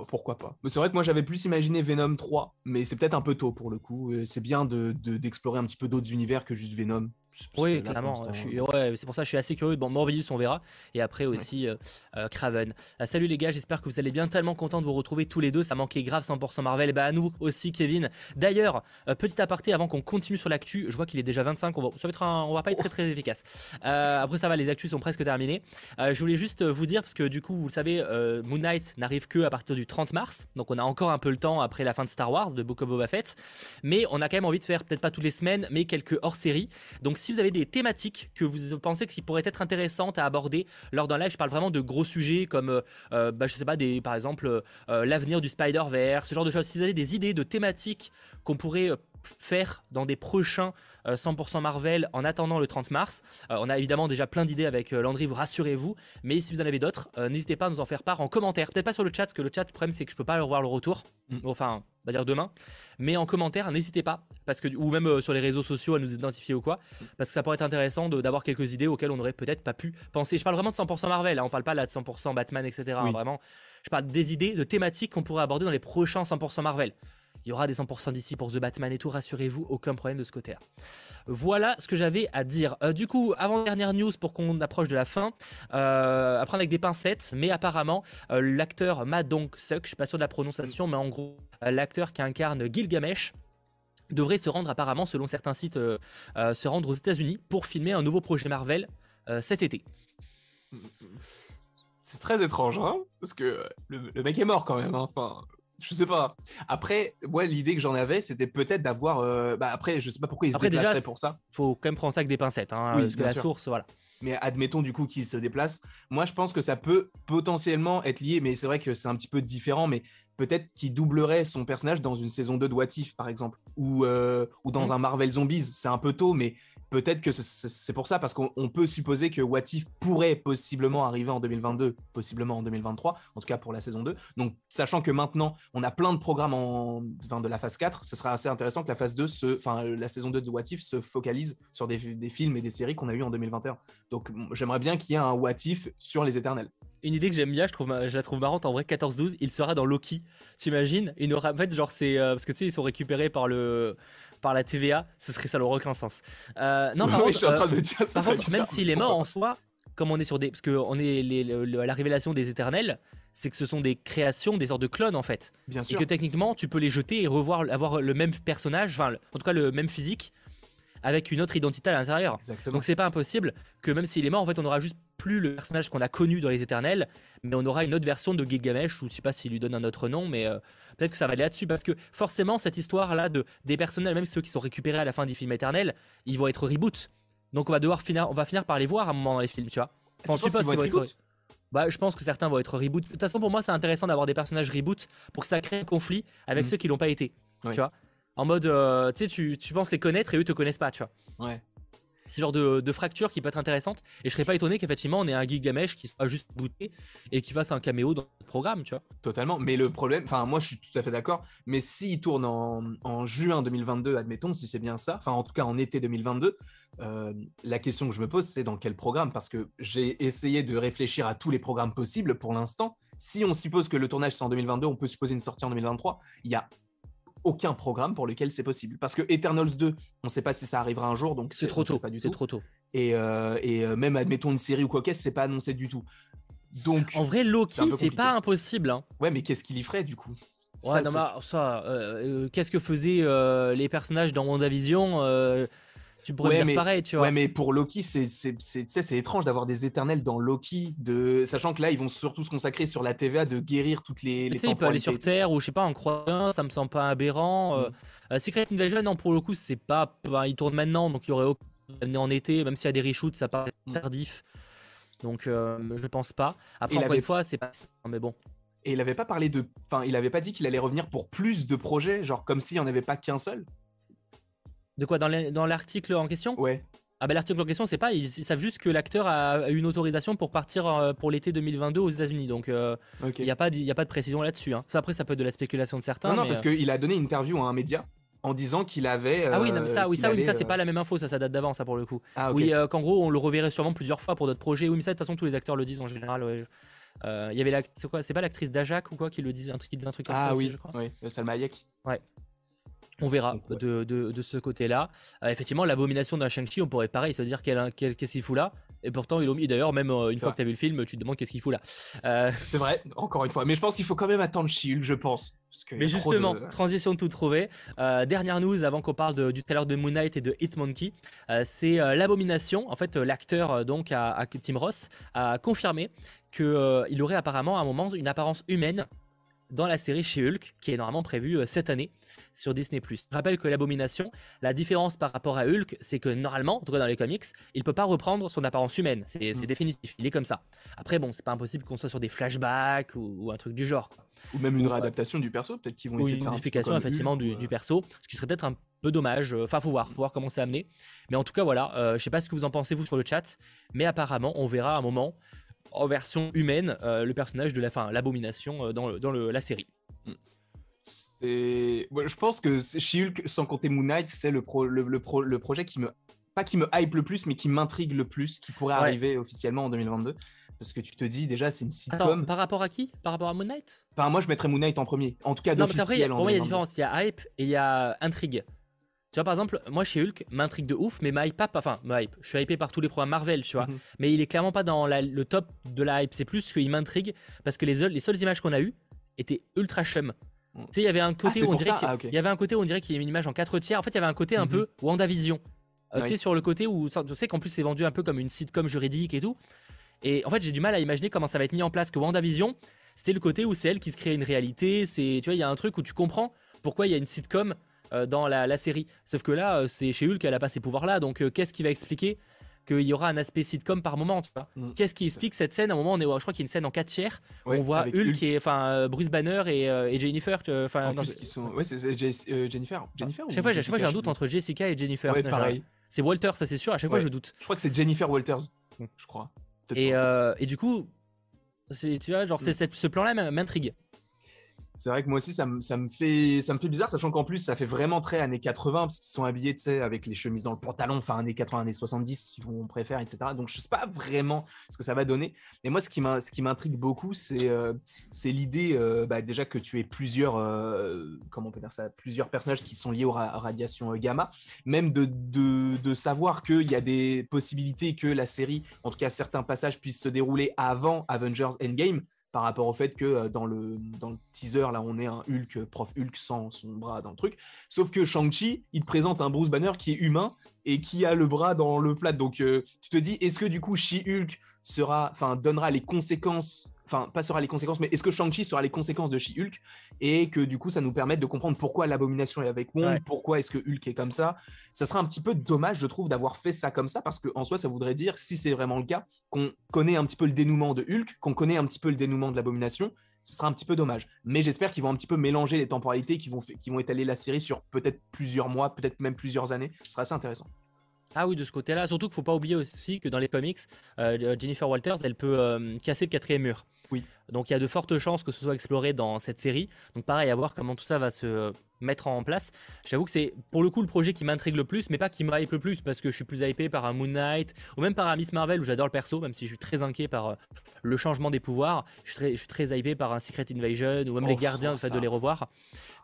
pourquoi pas. Mais c'est vrai que moi j'avais plus imaginé Venom 3, mais c'est peut-être un peu tôt pour le coup. C'est bien d'explorer de, un petit peu d'autres univers que juste Venom.
Oui, clairement. ouais, c'est pour ça que je suis assez curieux. Bon, Morbius, on verra. Et après aussi euh, euh, Craven. Euh, salut les gars, j'espère que vous allez bien. Tellement content de vous retrouver tous les deux. Ça manquait grave 100% Marvel. Et bah à nous aussi, Kevin. D'ailleurs, petit aparté avant qu'on continue sur l'actu. Je vois qu'il est déjà 25. On va, ça va être on va pas être très très efficace. après, ça va, les actus sont presque terminées. je voulais juste vous dire, parce que du coup, vous le savez, Moon Knight n'arrive que à partir du 30 mars. Donc on a encore un peu le temps après la fin de Star Wars, de Book of Boba Fett. Mais on a quand même envie de faire, peut-être pas toutes les semaines, mais quelques hors-série. Donc si vous avez des thématiques que vous pensez qui pourraient être intéressantes à aborder lors d'un live, je parle vraiment de gros sujets comme, euh, euh, bah, je sais pas, des, par exemple, euh, l'avenir du Spider-Verse, ce genre de choses. Si vous avez des idées de thématiques qu'on pourrait faire dans des prochains 100% Marvel en attendant le 30 mars. on a évidemment déjà plein d'idées avec Landry, vous rassurez-vous. Mais si vous en avez d'autres, n'hésitez pas à nous en faire part en commentaire. Peut-être pas sur le chat, parce que le chat, le problème c'est que je peux pas revoir le retour. Enfin, on va dire demain. Mais en commentaire, n'hésitez pas, parce que, ou même euh, sur les réseaux sociaux à nous identifier ou quoi, parce que ça pourrait être intéressant d'avoir quelques idées auxquelles on n'aurait peut-être pas pu penser. Je parle vraiment de 100% Marvel, hein, on parle pas là de 100% Batman, etc. Hein, vraiment, je parle des idées, de thématiques qu'on pourrait aborder dans les prochains 100% Marvel. Il y aura des 100% d'ici pour The Batman et tout, rassurez-vous, aucun problème de ce côté-là. Voilà ce que j'avais à dire. Euh, du coup, avant-dernière news pour qu'on approche de la fin, euh, à prendre avec des pincettes, mais apparemment, euh, l'acteur Ma Dong Suk, je suis pas sûr de la prononciation, mais en gros, l'acteur qui incarne Gilgamesh, devrait se rendre apparemment, selon certains sites, se rendre aux États-Unis pour filmer un nouveau projet Marvel cet été.
C'est très étrange, hein Parce que le, mec est mort quand même. Hein enfin, je sais pas. Après, ouais, l'idée que j'en avais, c'était peut-être d'avoir. Euh, bah après, je sais pas pourquoi ils se déplaceraient pour ça.
Faut quand même prendre ça avec des pincettes, hein, parce que la source, voilà.
Mais admettons du coup qu'il se déplace. Moi, je pense que ça peut potentiellement être lié, mais c'est vrai que c'est un petit peu différent. Mais peut-être qu'il doublerait son personnage dans une saison 2 de What If, par exemple, ou, euh, ou dans mmh. un Marvel Zombies. C'est un peu tôt, mais peut-être que c'est pour ça, parce qu'on peut supposer que What If pourrait possiblement arriver en 2022, possiblement en 2023, en tout cas pour la saison 2. Donc, sachant que maintenant, on a plein de programmes en, de la phase 4, ce sera assez intéressant que la phase 2, se, enfin, la saison 2 de What If se focalise sur des, films et des séries qu'on a eu en 2021. Donc, j'aimerais bien qu'il y ait un What If sur les éternels.
Une idée que j'aime bien, je, trouve, je la trouve marrante en vrai, 14-12, il sera dans Loki. T'imagines? Il en fait, genre, c'est. Euh, parce que tu sais, ils sont récupérés par le par la TVA, ce serait ça n'aurait aucun sens. Euh, non, par contre, même s'il est mort en soi, comme on est sur des, parce que on est la révélation des éternels, c'est que ce sont des créations, des sortes de clones en fait.
Bien
sûr. Et que techniquement, tu peux les jeter et revoir, avoir le même personnage, enfin, en tout cas le même physique, avec une autre identité à l'intérieur. Donc c'est pas impossible que même s'il est mort, en fait, on aura juste plus le personnage qu'on a connu dans les Éternels, mais on aura une autre version de Gilgamesh, ou je sais pas s'il lui donne un autre nom, mais euh, peut-être que ça va aller là-dessus, parce que forcément, cette histoire-là de des personnages, même ceux qui sont récupérés à la fin des films éternels, ils vont être reboot. Donc on va devoir finir, on va finir par les voir à un moment dans les films, tu vois.
Enfin, tu pas être
Bah, je pense que certains vont être reboot. De toute façon, pour moi, c'est intéressant d'avoir des personnages reboot pour que ça crée un conflit avec mm. ceux qui l'ont pas été. Tu vois En mode, euh, tu sais, tu, tu penses les connaître et eux te connaissent pas, tu
vois. Ouais
c'est genre de, fracture qui peut être intéressante. Et je serais pas étonné qu'effectivement on ait un Gilgamesh qui soit juste booté et qui fasse un caméo dans le programme, tu vois.
Totalement. Mais le problème, enfin moi je suis tout à fait d'accord. Mais s'il tourne en, juin 2022, admettons, si c'est bien ça, enfin en tout cas en été 2022, euh, la question que je me pose c'est dans quel programme? Parce que j'ai essayé de réfléchir à tous les programmes possibles pour l'instant. Si on suppose que le tournage c'est en 2022, on peut supposer une sortie en 2023. Il y a aucun programme pour lequel c'est possible. Parce que Eternals 2, on ne sait pas si ça arrivera un jour, donc
c'est trop tôt. C'est trop tôt.
Et, euh, et euh, même admettons une série ou quoi qu'est-ce, c'est pas annoncé du tout. Donc
en vrai, Loki, c'est pas impossible. Hein.
Ouais, mais qu'est-ce qu'il y ferait du coup?
Ouais, non, mais ça, euh, qu'est-ce que faisaient les personnages dans WandaVision tu pourrais dire
mais,
pareil, tu vois.
Ouais, mais pour Loki, c'est étrange d'avoir des éternels dans Loki, de... sachant que là, ils vont surtout se consacrer sur la TVA de guérir toutes les.
Tu sais, il peut aller sur Terre ou je sais pas, en croyant, ça me semble pas aberrant. Euh, mm. euh, Secret Invasion, non, pour le coup, c'est pas. il tourne maintenant, donc il y aurait aucun en été, même s'il y a des reshoots, ça paraît mm. tardif. Donc, euh, je pense pas. Après, encore une fois, c'est pas. Mais bon.
Et il avait pas parlé de. Enfin, il avait pas dit qu'il allait revenir pour plus de projets, genre comme s'il n'y en avait pas qu'un seul.
De quoi Dans l'article en question?
Ouais.
Ah bah l'article en question, c'est pas, ils, savent juste que l'acteur a une autorisation pour partir euh, pour l'été 2022 aux États-Unis. Donc il euh, n'y a, pas de, a pas de précision là-dessus. Hein. Ça après, ça peut être de la spéculation de certains.
Non, non parce euh, qu'il a donné une interview à un média en disant qu'il avait.
ah oui, ça, oui, ça, oui, ça c'est pas la même info, ça, ça date d'avant, ça pour le coup. Ah, Oui, qu'en gros, on le reverrait sûrement plusieurs fois pour d'autres projets. Oui, mais ça, de toute façon, tous les acteurs le disent en général. Il y avait la, c'est quoi C'est pas l'actrice d'Ajax ou quoi qui le disait un truc, qui disait un truc comme
ah
ça
oui,
aussi, je crois.
oui, Salma Hayek.
Ouais. On verra
Donc, ouais.
de, de, de ce côté-là. Euh, effectivement, l'abomination d'un Shang-Chi, on pourrait pareil se dire qu'est-ce qu'il fout là? Et pourtant, ils l'ont mis. D'ailleurs, même euh, une fois
vrai.
que tu as vu le film, tu te demandes qu'est-ce qu'il fout là. Euh,
C'est vrai, encore une fois. Mais je pense qu'il faut quand même attendre She-Hulk, je pense. parce
mais justement,
de-
transition de tout trouvé. Euh, dernière news avant qu'on parle de- du trailer de Moon Knight et de Hitmonkey. C'est l'abomination. En fait, l'acteur donc à, à- Tim Ross a confirmé qu'il aurait apparemment à un moment une apparence humaine dans la série chez Hulk, qui est normalement prévue euh, cette année sur Disney+. Je rappelle que l'abomination, la différence par rapport à Hulk, c'est que normalement, en tout cas dans les comics, il peut pas reprendre son apparence humaine. C'est c'est définitif, il est comme ça. Après, bon, c'est pas impossible qu'on soit sur des flashbacks ou, ou un truc du genre. quoi.
Ou même une réadaptation du perso, peut-être qu'ils vont essayer
une
de faire un petit peu
modification effectivement
Hulk,
du,
euh,
perso, ce qui serait peut-être un peu dommage. Euh, Enfin, faut voir, faut voir comment c'est amené. Mais en tout cas, voilà, euh, je sais pas ce que vous en pensez vous sur le chat, mais apparemment, on verra à un moment en version humaine euh, le personnage de la fin, l'abomination euh, dans, le- dans le- la série.
C'est. ouais, je pense que She-Hulk, sans compter Moon Knight, c'est le, pro- le, pro- le projet qui me. Pas qui me hype le plus, mais qui m'intrigue le plus, qui pourrait
Ouais.
arriver officiellement en 2022. Parce que tu te dis, déjà, c'est une
Attends,
sitcom.
par rapport à qui? Par rapport à Moon Knight?
Enfin, moi, je mettrais Moon Knight en premier. En tout cas,
Non, a-
en
pour moi, il y a
2022.
différence. Il y a hype et il y a intrigue. Tu vois, par exemple, moi chez Hulk, m'intrigue de ouf, mais ma hype pas, enfin, ma hype. Je suis hypé par tous les programmes Marvel, tu vois.
Mhm.
Mais il est clairement pas dans la- le top de la hype. C'est plus qu'il m'intrigue parce que les, seules- les seules images qu'on a eues étaient ultra chum.
Mhm.
Tu sais, il y avait un côté où on dirait qu'il
Ah,
y avait un côté où on dirait qu'il y avait une image en 4 tiers. En fait, il y avait un côté un
Mhm.
peu WandaVision. Euh, Tu sais, sur le côté où tu sais qu'en plus c'est vendu un peu comme une sitcom juridique et tout. Et en fait, j'ai du mal à imaginer comment ça va être mis en place. Que WandaVision, c'était le côté où c'est elle qui se crée une réalité. C'est, tu vois, il y a un truc où tu comprends pourquoi il y a une sitcom dans la, la série. Sauf que là, euh, c'est chez Hulk, elle a pas ces pouvoirs-là. Donc, euh, qu'est-ce qui va expliquer qu'il y aura un aspect sitcom par moment, tu vois
Mm.
Qu'est-ce qui explique cette scène? À un moment, on est, je crois qu'il y a une scène en 4 tiers. où
Ouais,
on voit Hulk, et enfin euh, Bruce Banner et, euh, et Jennifer. Enfin,
En
non,
sont. Ouais, c'est euh, Jennifer. Jennifer
chaque fois, j'ai- à chaque fois, j'ai un doute entre Jessica et Jennifer.
Ouais, pareil.
C'est Walter, ça c'est sûr. À chaque fois, je doute.
Je crois que c'est Jennifer Walters, je crois.
Et, euh, du coup, tu vois, genre,
Mm.
ce plan-là m'intrigue.
C'est vrai que moi aussi, ça me, fait, bizarre, sachant qu'en plus, ça fait vraiment très années 80, parce qu'ils sont habillés, tu sais, avec les chemises dans le pantalon, enfin, années 80, années 70, si on préfère, etc. Donc, je sais pas vraiment ce que ça va donner. Mais moi, ce qui m'intrigue beaucoup, c'est euh, l'idée, euh, bah, déjà, que tu aies plusieurs, euh, comment on peut dire ça, plusieurs personnages qui sont liés aux ra- radiations gamma, même de savoir qu'il y a des possibilités que la série, en tout cas, certains passages puissent se dérouler avant Avengers Endgame par rapport au fait que euh, dans le, dans le teaser, là, on est un Hulk, euh, prof Hulk sans son bras dans le truc. Sauf que Shang-Chi, il te présente un Bruce Banner qui est humain et qui a le bras dans le plat. Donc, euh, tu te dis, est-ce que du coup, She-Hulk sera, enfin, donnera les conséquences, enfin, pas sera les conséquences, mais est-ce que Shang-Chi sera les conséquences de She-Hulk? Et que du coup, ça nous permette de comprendre pourquoi l'abomination est avec Wong,
Ouais.
pourquoi est-ce que Hulk est comme ça. Ça sera un petit peu dommage, je trouve, d'avoir fait ça comme ça parce qu'en soi, ça voudrait dire, si c'est vraiment le cas, qu'on connaît un petit peu le dénouement de Hulk, qu'on connaît un petit peu le dénouement de l'abomination, ce sera un petit peu dommage. Mais j'espère qu'ils vont un petit peu mélanger les temporalités, qui vont, vont étaler la série sur peut-être plusieurs mois, peut-être même plusieurs années. Ce sera assez intéressant.
Ah oui, de ce côté-là. Surtout qu'il faut pas oublier aussi que dans les comics, euh, Jennifer Walters, elle peut euh, casser le quatrième mur.
Oui.
Donc il y a de fortes chances que ce soit exploré dans cette série. Donc pareil, à voir comment tout ça va se euh, mettre en place. J'avoue que c'est pour le coup le projet qui m'intrigue le plus, mais pas qui me hype le plus, parce que je suis plus hypé par un Moon Knight, ou même par un Miss Marvel où j'adore le perso, même si je suis très inquiet par euh, le changement des pouvoirs. Je suis très, je suis très hypé par un Secret Invasion, ou même
Oh,
les gardiens, le fait de les revoir.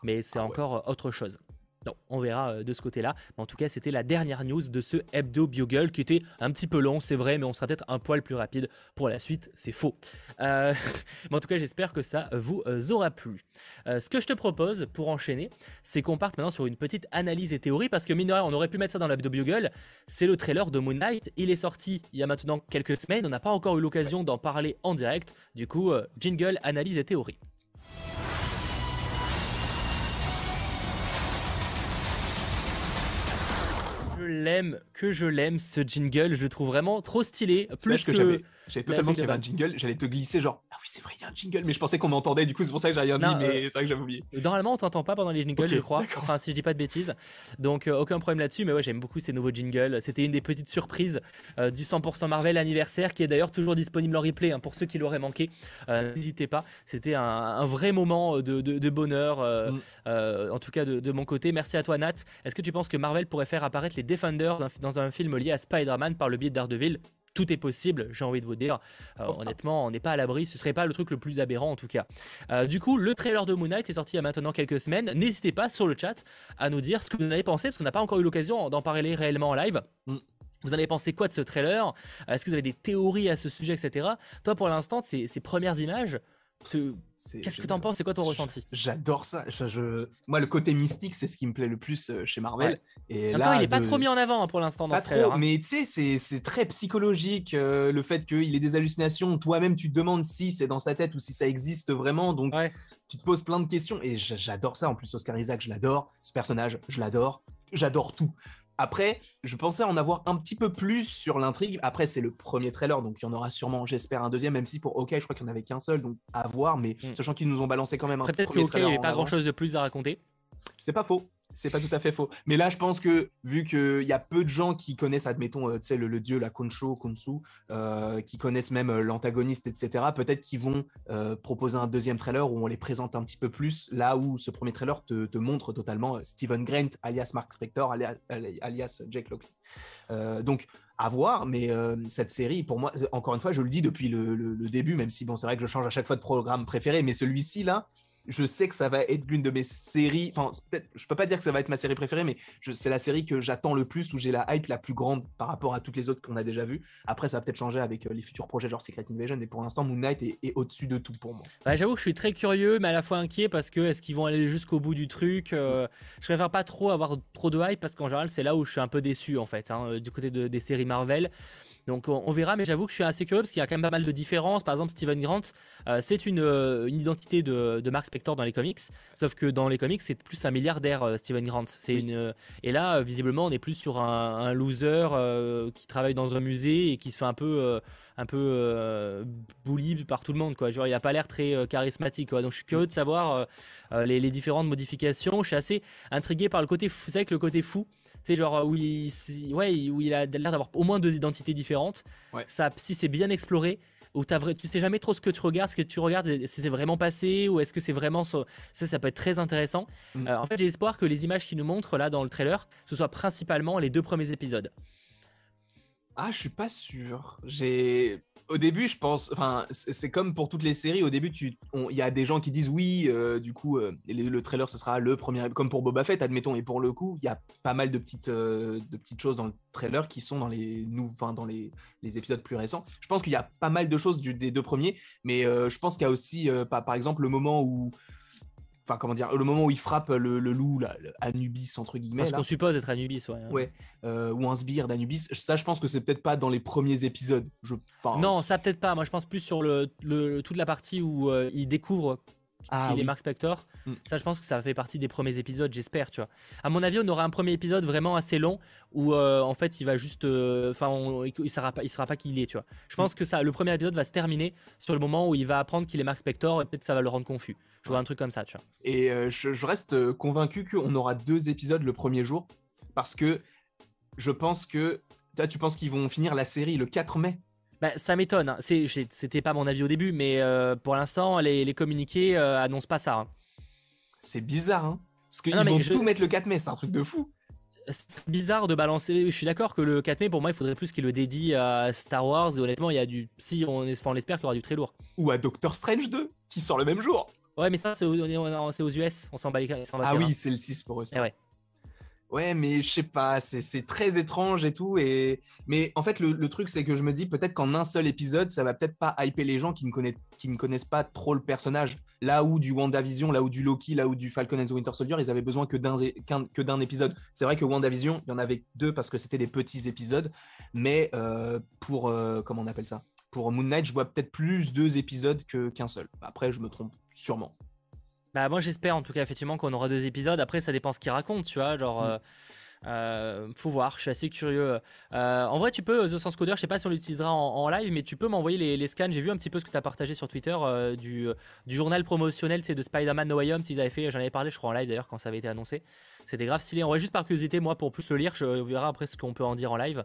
Mais c'est
Ah
encore euh, autre chose. Non, on verra euh, de ce côté-là. Mais en tout cas, c'était la dernière news de ce Hebdo Bugle qui était un petit peu long, c'est vrai, mais on sera peut-être un poil plus rapide pour la suite, c'est faux. Euh, mais en tout cas, j'espère que ça vous euh, aura plu. Ce que je te propose pour enchaîner, c'est qu'on parte maintenant sur une petite analyse et théorie parce que mine de rien, on aurait pu mettre ça dans l'Hebdo Bugle. C'est le trailer de Moon Knight. Il est sorti il y a maintenant quelques semaines. On n'a pas encore eu l'occasion d'en parler en direct. Du coup, jingle, analyse et théorie. L'aime, que je l'aime ce jingle, je le trouve vraiment trop stylé, plus que,
que j'avais totalement qu'il y avait un jingle, j'allais te glisser genre ah oui c'est vrai il y a un jingle mais je pensais qu'on m'entendait du coup c'est pour ça que j'ai rien
Non,
dit mais
euh,
c'est vrai que j'avais oublié.
Normalement, on t'entend pas pendant les jingles, je crois. Enfin, si je dis pas de bêtises. Donc, euh, aucun problème là-dessus. Mais ouais, j'aime beaucoup ces nouveaux jingles. C'était une des petites surprises euh, du 100% Marvel anniversaire qui est d'ailleurs toujours disponible en replay hein, pour ceux qui l'auraient manqué. Euh, N'hésitez pas. C'était un, un vrai moment de, de- de bonheur, euh,
Mm.
euh, en tout cas de, de mon côté. Merci à toi, Nat. Est-ce que tu penses que Marvel pourrait faire apparaître les Defenders dans, dans un film lié à Spider-Man par le biais de Daredevil tout est possible, j'ai envie de vous dire. Euh, honnêtement, on n'est pas à l'abri, ce serait pas le truc le plus aberrant en tout cas. Euh, du coup, le trailer de Moon Knight est sorti il y a maintenant quelques semaines. N'hésitez pas sur le chat à nous dire ce que vous en avez pensé, parce qu'on n'a pas encore eu l'occasion d'en parler réellement en live. Mm. Vous en avez pensé quoi de ce trailer? Est-ce que vous avez des théories à ce sujet, etc. Toi, pour l'instant, ces, ces premières images, Qu'est-ce que t'en penses? C'est quoi ton ressenti?
J'adore ça. Je, Moi, le côté mystique, c'est ce qui me plaît le plus euh, chez Marvel.
Et là, il est pas trop mis en avant hein, pour l'instant dans ce trailer. Hein.
Mais tu sais, c'est très psychologique euh, le fait qu'il ait des hallucinations. Toi-même, tu te demandes si c'est dans sa tête ou si ça existe vraiment. Donc, tu te poses plein de questions. Et j'adore ça. En plus, Oscar Isaac, je l'adore. Ce personnage, je l'adore. J'adore tout. Après, je pensais en avoir un petit peu plus sur l'intrigue. Après, c'est le premier trailer, donc il y en aura sûrement, j'espère, un deuxième, même si pour OK, je crois qu'il n'y en avait qu'un seul, donc à voir, mais hmm. sachant qu'ils nous ont balancé quand même
un Peut-être que OK, il n'y avait pas grand chose de plus à raconter.
C'est pas faux. C'est pas tout à fait faux. Mais là, je pense que vu qu'il y a peu de gens qui connaissent, admettons, euh, le, le, dieu, la Konsho, Konsu, euh, qui connaissent même euh, l'antagoniste, etc., peut-être qu'ils vont proposer un deuxième trailer où on les présente un petit peu plus, là où ce premier trailer te, montre totalement Steven Grant, alias Mark Spector, alias, Jake Lockley. donc, à voir, mais cette série, pour moi, encore une fois, je le dis depuis le, le début, même si bon, c'est vrai que je change à chaque fois de programme préféré, mais celui-ci là, je sais que ça va être l'une de mes séries. Enfin, je peux pas dire que ça va être ma série préférée, mais c'est la série que j'attends le plus, où j'ai la hype la plus grande par rapport à toutes les autres qu'on a déjà vues. Après, ça va peut-être changer avec euh, les futurs projets genre Secret Invasion, mais pour l'instant, Moon Knight est, au-dessus de tout pour moi.
Bah, J'avoue que je suis très curieux, mais à la fois inquiet parce que est-ce qu'ils vont aller jusqu'au bout du truc euh, Je préfère pas trop avoir trop de hype parce qu'en général, c'est là où je suis un peu déçu en fait, hein, du côté des séries Marvel. Donc on, verra, mais j'avoue que je suis assez curieux parce qu'il y a quand même pas mal de différences. Par exemple, Steven Grant, euh, c'est une, euh, une, identité de, de, Mark Spector dans les comics, sauf que dans les comics, c'est plus un milliardaire, euh, Steven Grant. C'est une, et là, visiblement, on est plus sur un, loser qui travaille dans un musée et qui se fait un peu un peu bully par tout le monde quoi genre il a pas l'air très charismatique quoi donc je suis curieux de savoir les, les, différentes modifications je suis assez intrigué par le côté fou. vous savez que le côté fou c'est genre où il, ouais, où il a l'air d'avoir au moins deux identités différentes. Ça, si c'est bien exploré, où as tu sais jamais trop ce que tu regardes, ce que tu regardes, si c'est vraiment passé ou est-ce que c'est vraiment ça, ça peut être très intéressant. Mm. Euh, en fait, j'ai espoir que les images qui nous montrent là dans le trailer, ce soit principalement les deux premiers épisodes.
Ah, je suis pas sûr. J'ai au début, je pense, enfin, c'est comme pour toutes les séries. Au début, il y a des gens qui disent oui, euh, du coup, euh, le, trailer ce sera le premier, comme pour Boba Fett, admettons. Et pour le coup, il y a pas mal de petites, euh, de petites choses dans le trailer qui sont dans les, enfin, dans les, les, épisodes plus récents. Je pense qu'il y a pas mal de choses du, des deux premiers, mais je pense qu'il y a aussi, par exemple, le moment où enfin comment dire, le moment où il frappe le, loup, là, Anubis entre guillemets.
Ce qu'on suppose être Anubis, ouais.
Hein. Ouais. Euh, ou un sbire d'Anubis. Ça, je pense que c'est peut-être pas dans les premiers épisodes. Je...
non, ça peut-être pas. Moi, je pense plus sur le, toute la partie où euh, il découvre ah, est Mark Spector. Mm. Ça, je pense que ça fait partie des premiers épisodes, j'espère, tu vois. À mon avis, on aura un premier épisode vraiment assez long où, euh, en fait, il va juste, euh, enfin, il sera pas, il sera pas qui il est, tu vois. Je pense mm. que ça, le premier épisode va se terminer sur le moment où il va apprendre qu'il est Mark Spector et peut-être ça va le rendre confus. Je vois un truc comme ça, tu vois.
Et euh, je, reste convaincu qu'on aura deux épisodes le premier jour parce que je pense que, tu penses qu'ils vont finir la série le 4 mai?
Bah, ça m'étonne. Hein. C'était pas mon avis au début, mais euh, pour l'instant, les, communiqués euh, annoncent pas ça. Hein.
C'est bizarre, hein Parce qu'ils ah vont tout mettre le 4 mai, c'est un truc de fou.
C'est bizarre de balancer. Je suis d'accord que le 4 mai, pour moi, il faudrait plus qu'il le dédie à Star Wars. Et honnêtement, il y a du. Si on, l'espère qu'il y aura du très lourd.
Ou à Doctor Strange 2, qui sort le même jour.
Ouais, mais ça, c'est aux, US. On s'en bat les
Ah oui, c'est le 6 pour eux. Ça.
Eh ouais.
Ouais, mais je sais pas, c'est très étrange et tout. Et... Mais en fait, le, truc, c'est que je me dis peut-être qu'en un seul épisode, ça va peut-être pas hyper les gens qui ne, connaissent, pas trop le personnage. Là où du WandaVision, là où du Loki, là où du Falcon and the Winter Soldier, ils avaient besoin que d'un que d'un épisode. C'est vrai que WandaVision, il y en avait deux parce que c'était des petits épisodes. Mais euh, pour, euh, comment on appelle ça? Pour Moon Knight, je vois peut-être plus deux épisodes qu'un seul. Après, je me trompe sûrement.
Bah moi j'espère en tout cas effectivement qu'on aura deux épisodes. Après ça dépend ce qu'il raconte, tu vois, genre. Mm. Euh, euh, faut voir, je suis assez curieux. Euh, en vrai, tu peux, The Sense Coder, je sais pas si on l'utilisera en, live, mais tu peux m'envoyer les, scans. J'ai vu un petit peu ce que tu as partagé sur Twitter du, du, journal promotionnel de Spider-Man No Way Home. Ils avaient fait, j'en avais parlé, je crois, en live d'ailleurs, quand ça avait été annoncé. C'était grave stylé. En vrai, juste par curiosité, moi, pour plus le lire, je verrai après ce qu'on peut en dire en live.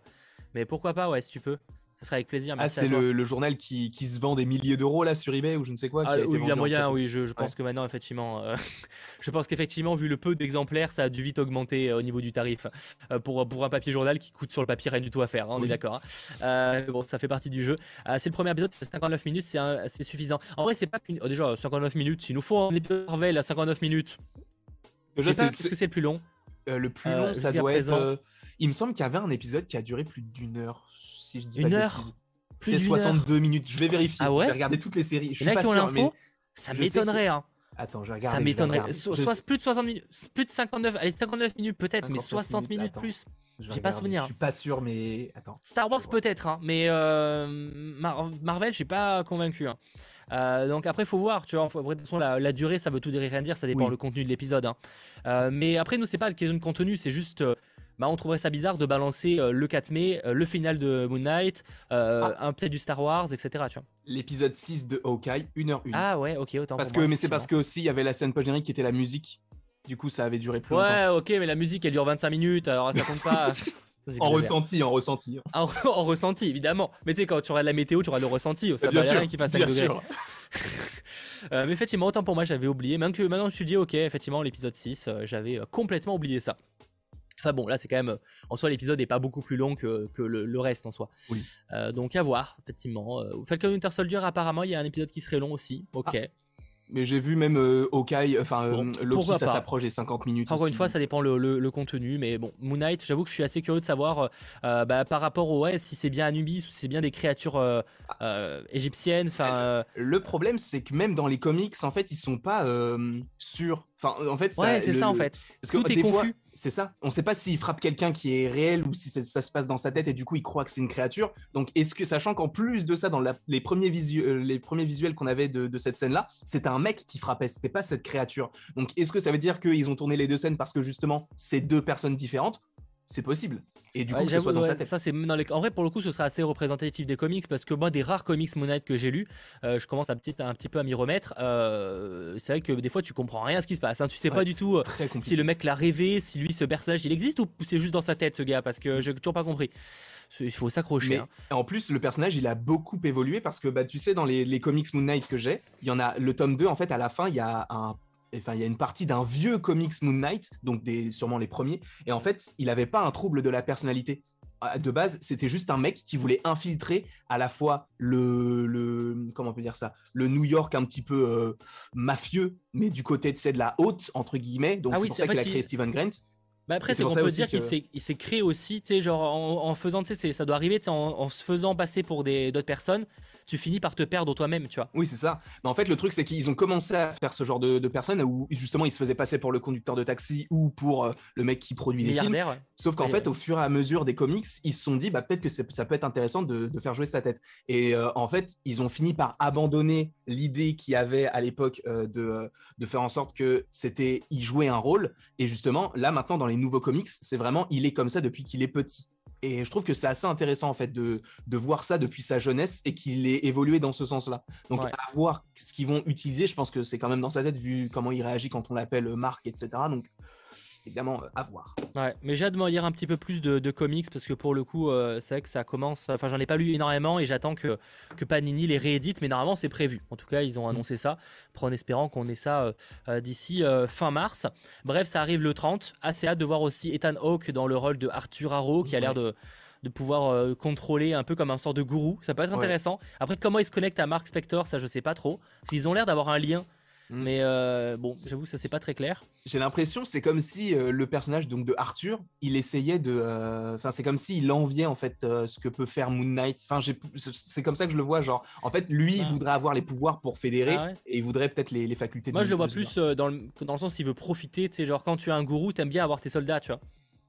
Mais pourquoi pas, ouais, si tu peux. Ce serait avec plaisir.
ah, c'est le, journal qui, qui, se vend des milliers d'euros là sur eBay ou je ne sais quoi.
Ah, il y a moyen, oui. Je, je pense que maintenant, effectivement, euh, je pense qu'effectivement, vu le peu d'exemplaires, ça a dû vite augmenter euh, au niveau du tarif euh, pour, pour un papier journal qui coûte sur le papier rien du tout à faire. Hein, on est d'accord. Hein. bon, ça fait partie du jeu. c'est le premier épisode, 59 minutes, c'est suffisant. En vrai, c'est pas qu'une. Oh, déjà, 59 minutes. S'il nous faut un épisode Marvel à 59 minutes. Déjà, c'est ce que c'est le plus long?
le plus long, ça doit être. il me semble qu'il y avait un épisode qui a duré plus d'une heure si je dis
une heure
C'est 62 minutes. Je vais vérifier. Ah ouais je vais regarder toutes les séries. Je suis pas sûr, mais
ça m'étonnerait. Hein.
Attends, je regarde.
Ça m'étonnerait. Soit plus de 60 minutes, plus de 59, allez 59 minutes peut-être, mais 60 minutes, plus. J'ai pas souvenir.
Je suis pas sûr, mais attends.
Star Wars peut-être, hein, mais euh, Marvel, je suis pas convaincu. Hein. Euh, donc après, faut voir, tu vois. Après, de toute façon, la, durée, ça veut tout dire et rien dire. Ça dépend du contenu de l'épisode. Hein. Euh, mais après, nous, c'est pas la question de contenu, c'est juste bah, on trouverait ça bizarre de balancer euh, le 4 mai, euh, le final de Moon Knight, euh, ah. un peut-être du Star Wars, etc.
L'épisode 6 de Hawkeye, 1h01.
Ah ouais, ok, autant.
Parce que, mais c'est parce que aussi il y avait la scène post-générique qui était la musique. Du coup, ça avait duré plus
longtemps.
Ouais,
ok, mais la musique elle dure 25 minutes, alors ça compte pas.
en ressenti, en ressenti.
En, ressenti, évidemment. Mais tu sais, quand tu auras la météo, tu auras le ressenti. Ça bien sûr, rien qui fasse 5 degrés. mais effectivement, autant pour moi, j'avais oublié. Maintenant que, maintenant tu dis, ok, effectivement, l'épisode 6, j'avais complètement oublié ça. Enfin bon, là c'est quand même, en soi l'épisode n'est pas beaucoup plus long que, le, reste en soi.
Oui.
Euh, donc à voir, effectivement. Euh, Falcon Winter Soldier apparemment il y a un épisode qui serait long aussi. Ok.
Ah. Mais j'ai vu même euh, Hawkeye, enfin euh, Loki, ça s'approche des 50 minutes.
Encore une fois, ça dépend le, le, contenu, mais bon, Moon Knight, j'avoue que je suis assez curieux de savoir euh, bah, par rapport au ouais, si c'est bien Anubis ou si c'est bien des créatures égyptiennes. Enfin,
le problème, c'est que même dans les comics, en fait, ils sont pas sûrs. Enfin, en fait,
ouais, c'est ça en fait. Parce que Tout est confus.
C'est ça. On ne sait pas s'il frappe quelqu'un qui est réel ou si ça, se passe dans sa tête et du coup il croit que c'est une créature. Donc est-ce que, sachant qu'en plus de ça, dans les, premiers les premiers visuels qu'on avait de, cette scène-là, c'était un mec qui frappait, c'était pas cette créature. Donc est-ce que ça veut dire qu'ils ont tourné les deux scènes parce que justement c'est deux personnes différentes c'est possible. Et du coup, ça soit dans sa tête.
Ça, c'est dans les... En vrai, pour le coup, ce sera assez représentatif des comics parce que moi, des rares comics Moon que j'ai lus, euh, je commence à petit, un petit peu à m'y remettre. Euh, c'est vrai que des fois, tu comprends rien à ce qui se passe. Hein. Tu sais pas du tout euh, si le mec l'a rêvé, si lui, ce personnage, il existe ou c'est juste dans sa tête, ce gars, parce que j'ai toujours pas compris. Il faut s'accrocher. Hein.
En plus, le personnage, il a beaucoup évolué parce que, bah, tu sais, dans les, les comics Moon Knight que j'ai, il y en a le tome 2, en fait, à la fin, il y a un enfin, il y a une partie d'un vieux comics Moon Knight, donc des, sûrement les premiers, et en fait, il n'avait pas un trouble de la personnalité. De base, c'était juste un mec qui voulait infiltrer à la fois le, le comment on peut dire ça, le New York un petit peu euh, mafieux, mais du côté de, de la haute entre guillemets. Donc ah c'est pour ça qu'il a créé Steven Grant.
Bah après, c'est qu'on peut dire qu'il s'est créé aussi, tu sais, genre en, faisant, tu sais, ça doit arriver, en, en se faisant passer pour d'autres personnes tu finis par te perdre toi-même, tu vois.
Oui, c'est ça. Mais en fait, le truc, c'est qu'ils ont commencé à faire ce genre de, personnes où justement ils se faisaient passer pour le conducteur de taxi ou pour euh, le mec qui produit des films. Sauf qu'en fait, au fur et à mesure des comics, ils se sont dit, bah, peut-être que ça peut être intéressant de, faire jouer sa tête. Et euh, en fait, ils ont fini par abandonner l'idée qu'il y avait à l'époque euh, de, de faire en sorte que c'était, il jouait un rôle. Et justement, là, maintenant, dans les nouveaux comics, c'est vraiment, il est comme ça depuis qu'il est petit. Et je trouve que c'est assez intéressant en fait de, de, voir ça depuis sa jeunesse et qu'il ait évolué dans ce sens-là. Donc à voir ce qu'ils vont utiliser, je pense que c'est quand même dans sa tête vu comment il réagit quand on l'appelle Marc, etc. Donc évidemment euh, à voir.
Ouais, mais j'ai hâte de m'en lire un petit peu plus de, comics parce que pour le coup, euh, c'est vrai que ça commence. Enfin, j'en ai pas lu énormément et j'attends que, que Panini les réédite, mais normalement c'est prévu. En tout cas, ils ont mm. annoncé ça, en espérant qu'on ait ça euh, d'ici fin mars. Bref, ça arrive le 30. Assez hâte de voir aussi Ethan Hawke dans le rôle de Arthur Harrow qui a l'air de de pouvoir contrôler un peu comme un sort de gourou. Ça peut être intéressant. Après, comment ils se connectent à Mark Spector, ça je sais pas trop. S'ils ont l'air d'avoir un lien Mais euh, bon, j'avoue, ça c'est pas très clair.
J'ai l'impression, c'est comme si euh, le personnage donc de Arthur, il essayait de, euh, enfin, c'est comme s'il enviait en fait ce que peut faire Moon Knight. Enfin, c'est comme ça que je le vois. Genre, en fait, lui, il voudrait avoir les pouvoirs pour fédérer ah et il voudrait peut-être les, les, facultés.
Moi, je le vois plus dans le, dans le sens il veut profiter. Tu sais, genre quand tu es un gourou, t'aimes bien avoir tes soldats, tu vois.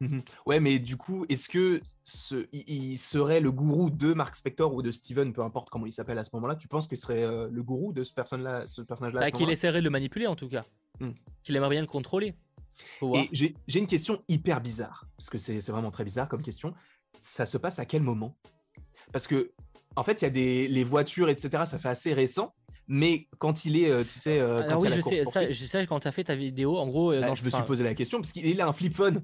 Mmh ouais, mais du coup, est-ce que ce, il, serait le gourou de Mark Spector ou de Steven, peu importe comment il s'appelle à ce moment-là Tu penses qu'il serait euh, le gourou de ce, personnage-là ce personnage-là
bah, Qu'il essaierait de le manipuler en tout cas. Mmh. Qu'il aimerait bien le contrôler.
J'ai, une question hyper bizarre, parce que c'est, vraiment très bizarre comme question. Ça se passe à quel moment? Parce que, en fait, il y a des les voitures, etc., ça fait assez récent mais quand il est, euh, tu sais, euh,
quand oui, je sais, ça, je sais quand tu as fait ta vidéo, en gros,
bah, je me suis posé la question parce qu'il a un flip phone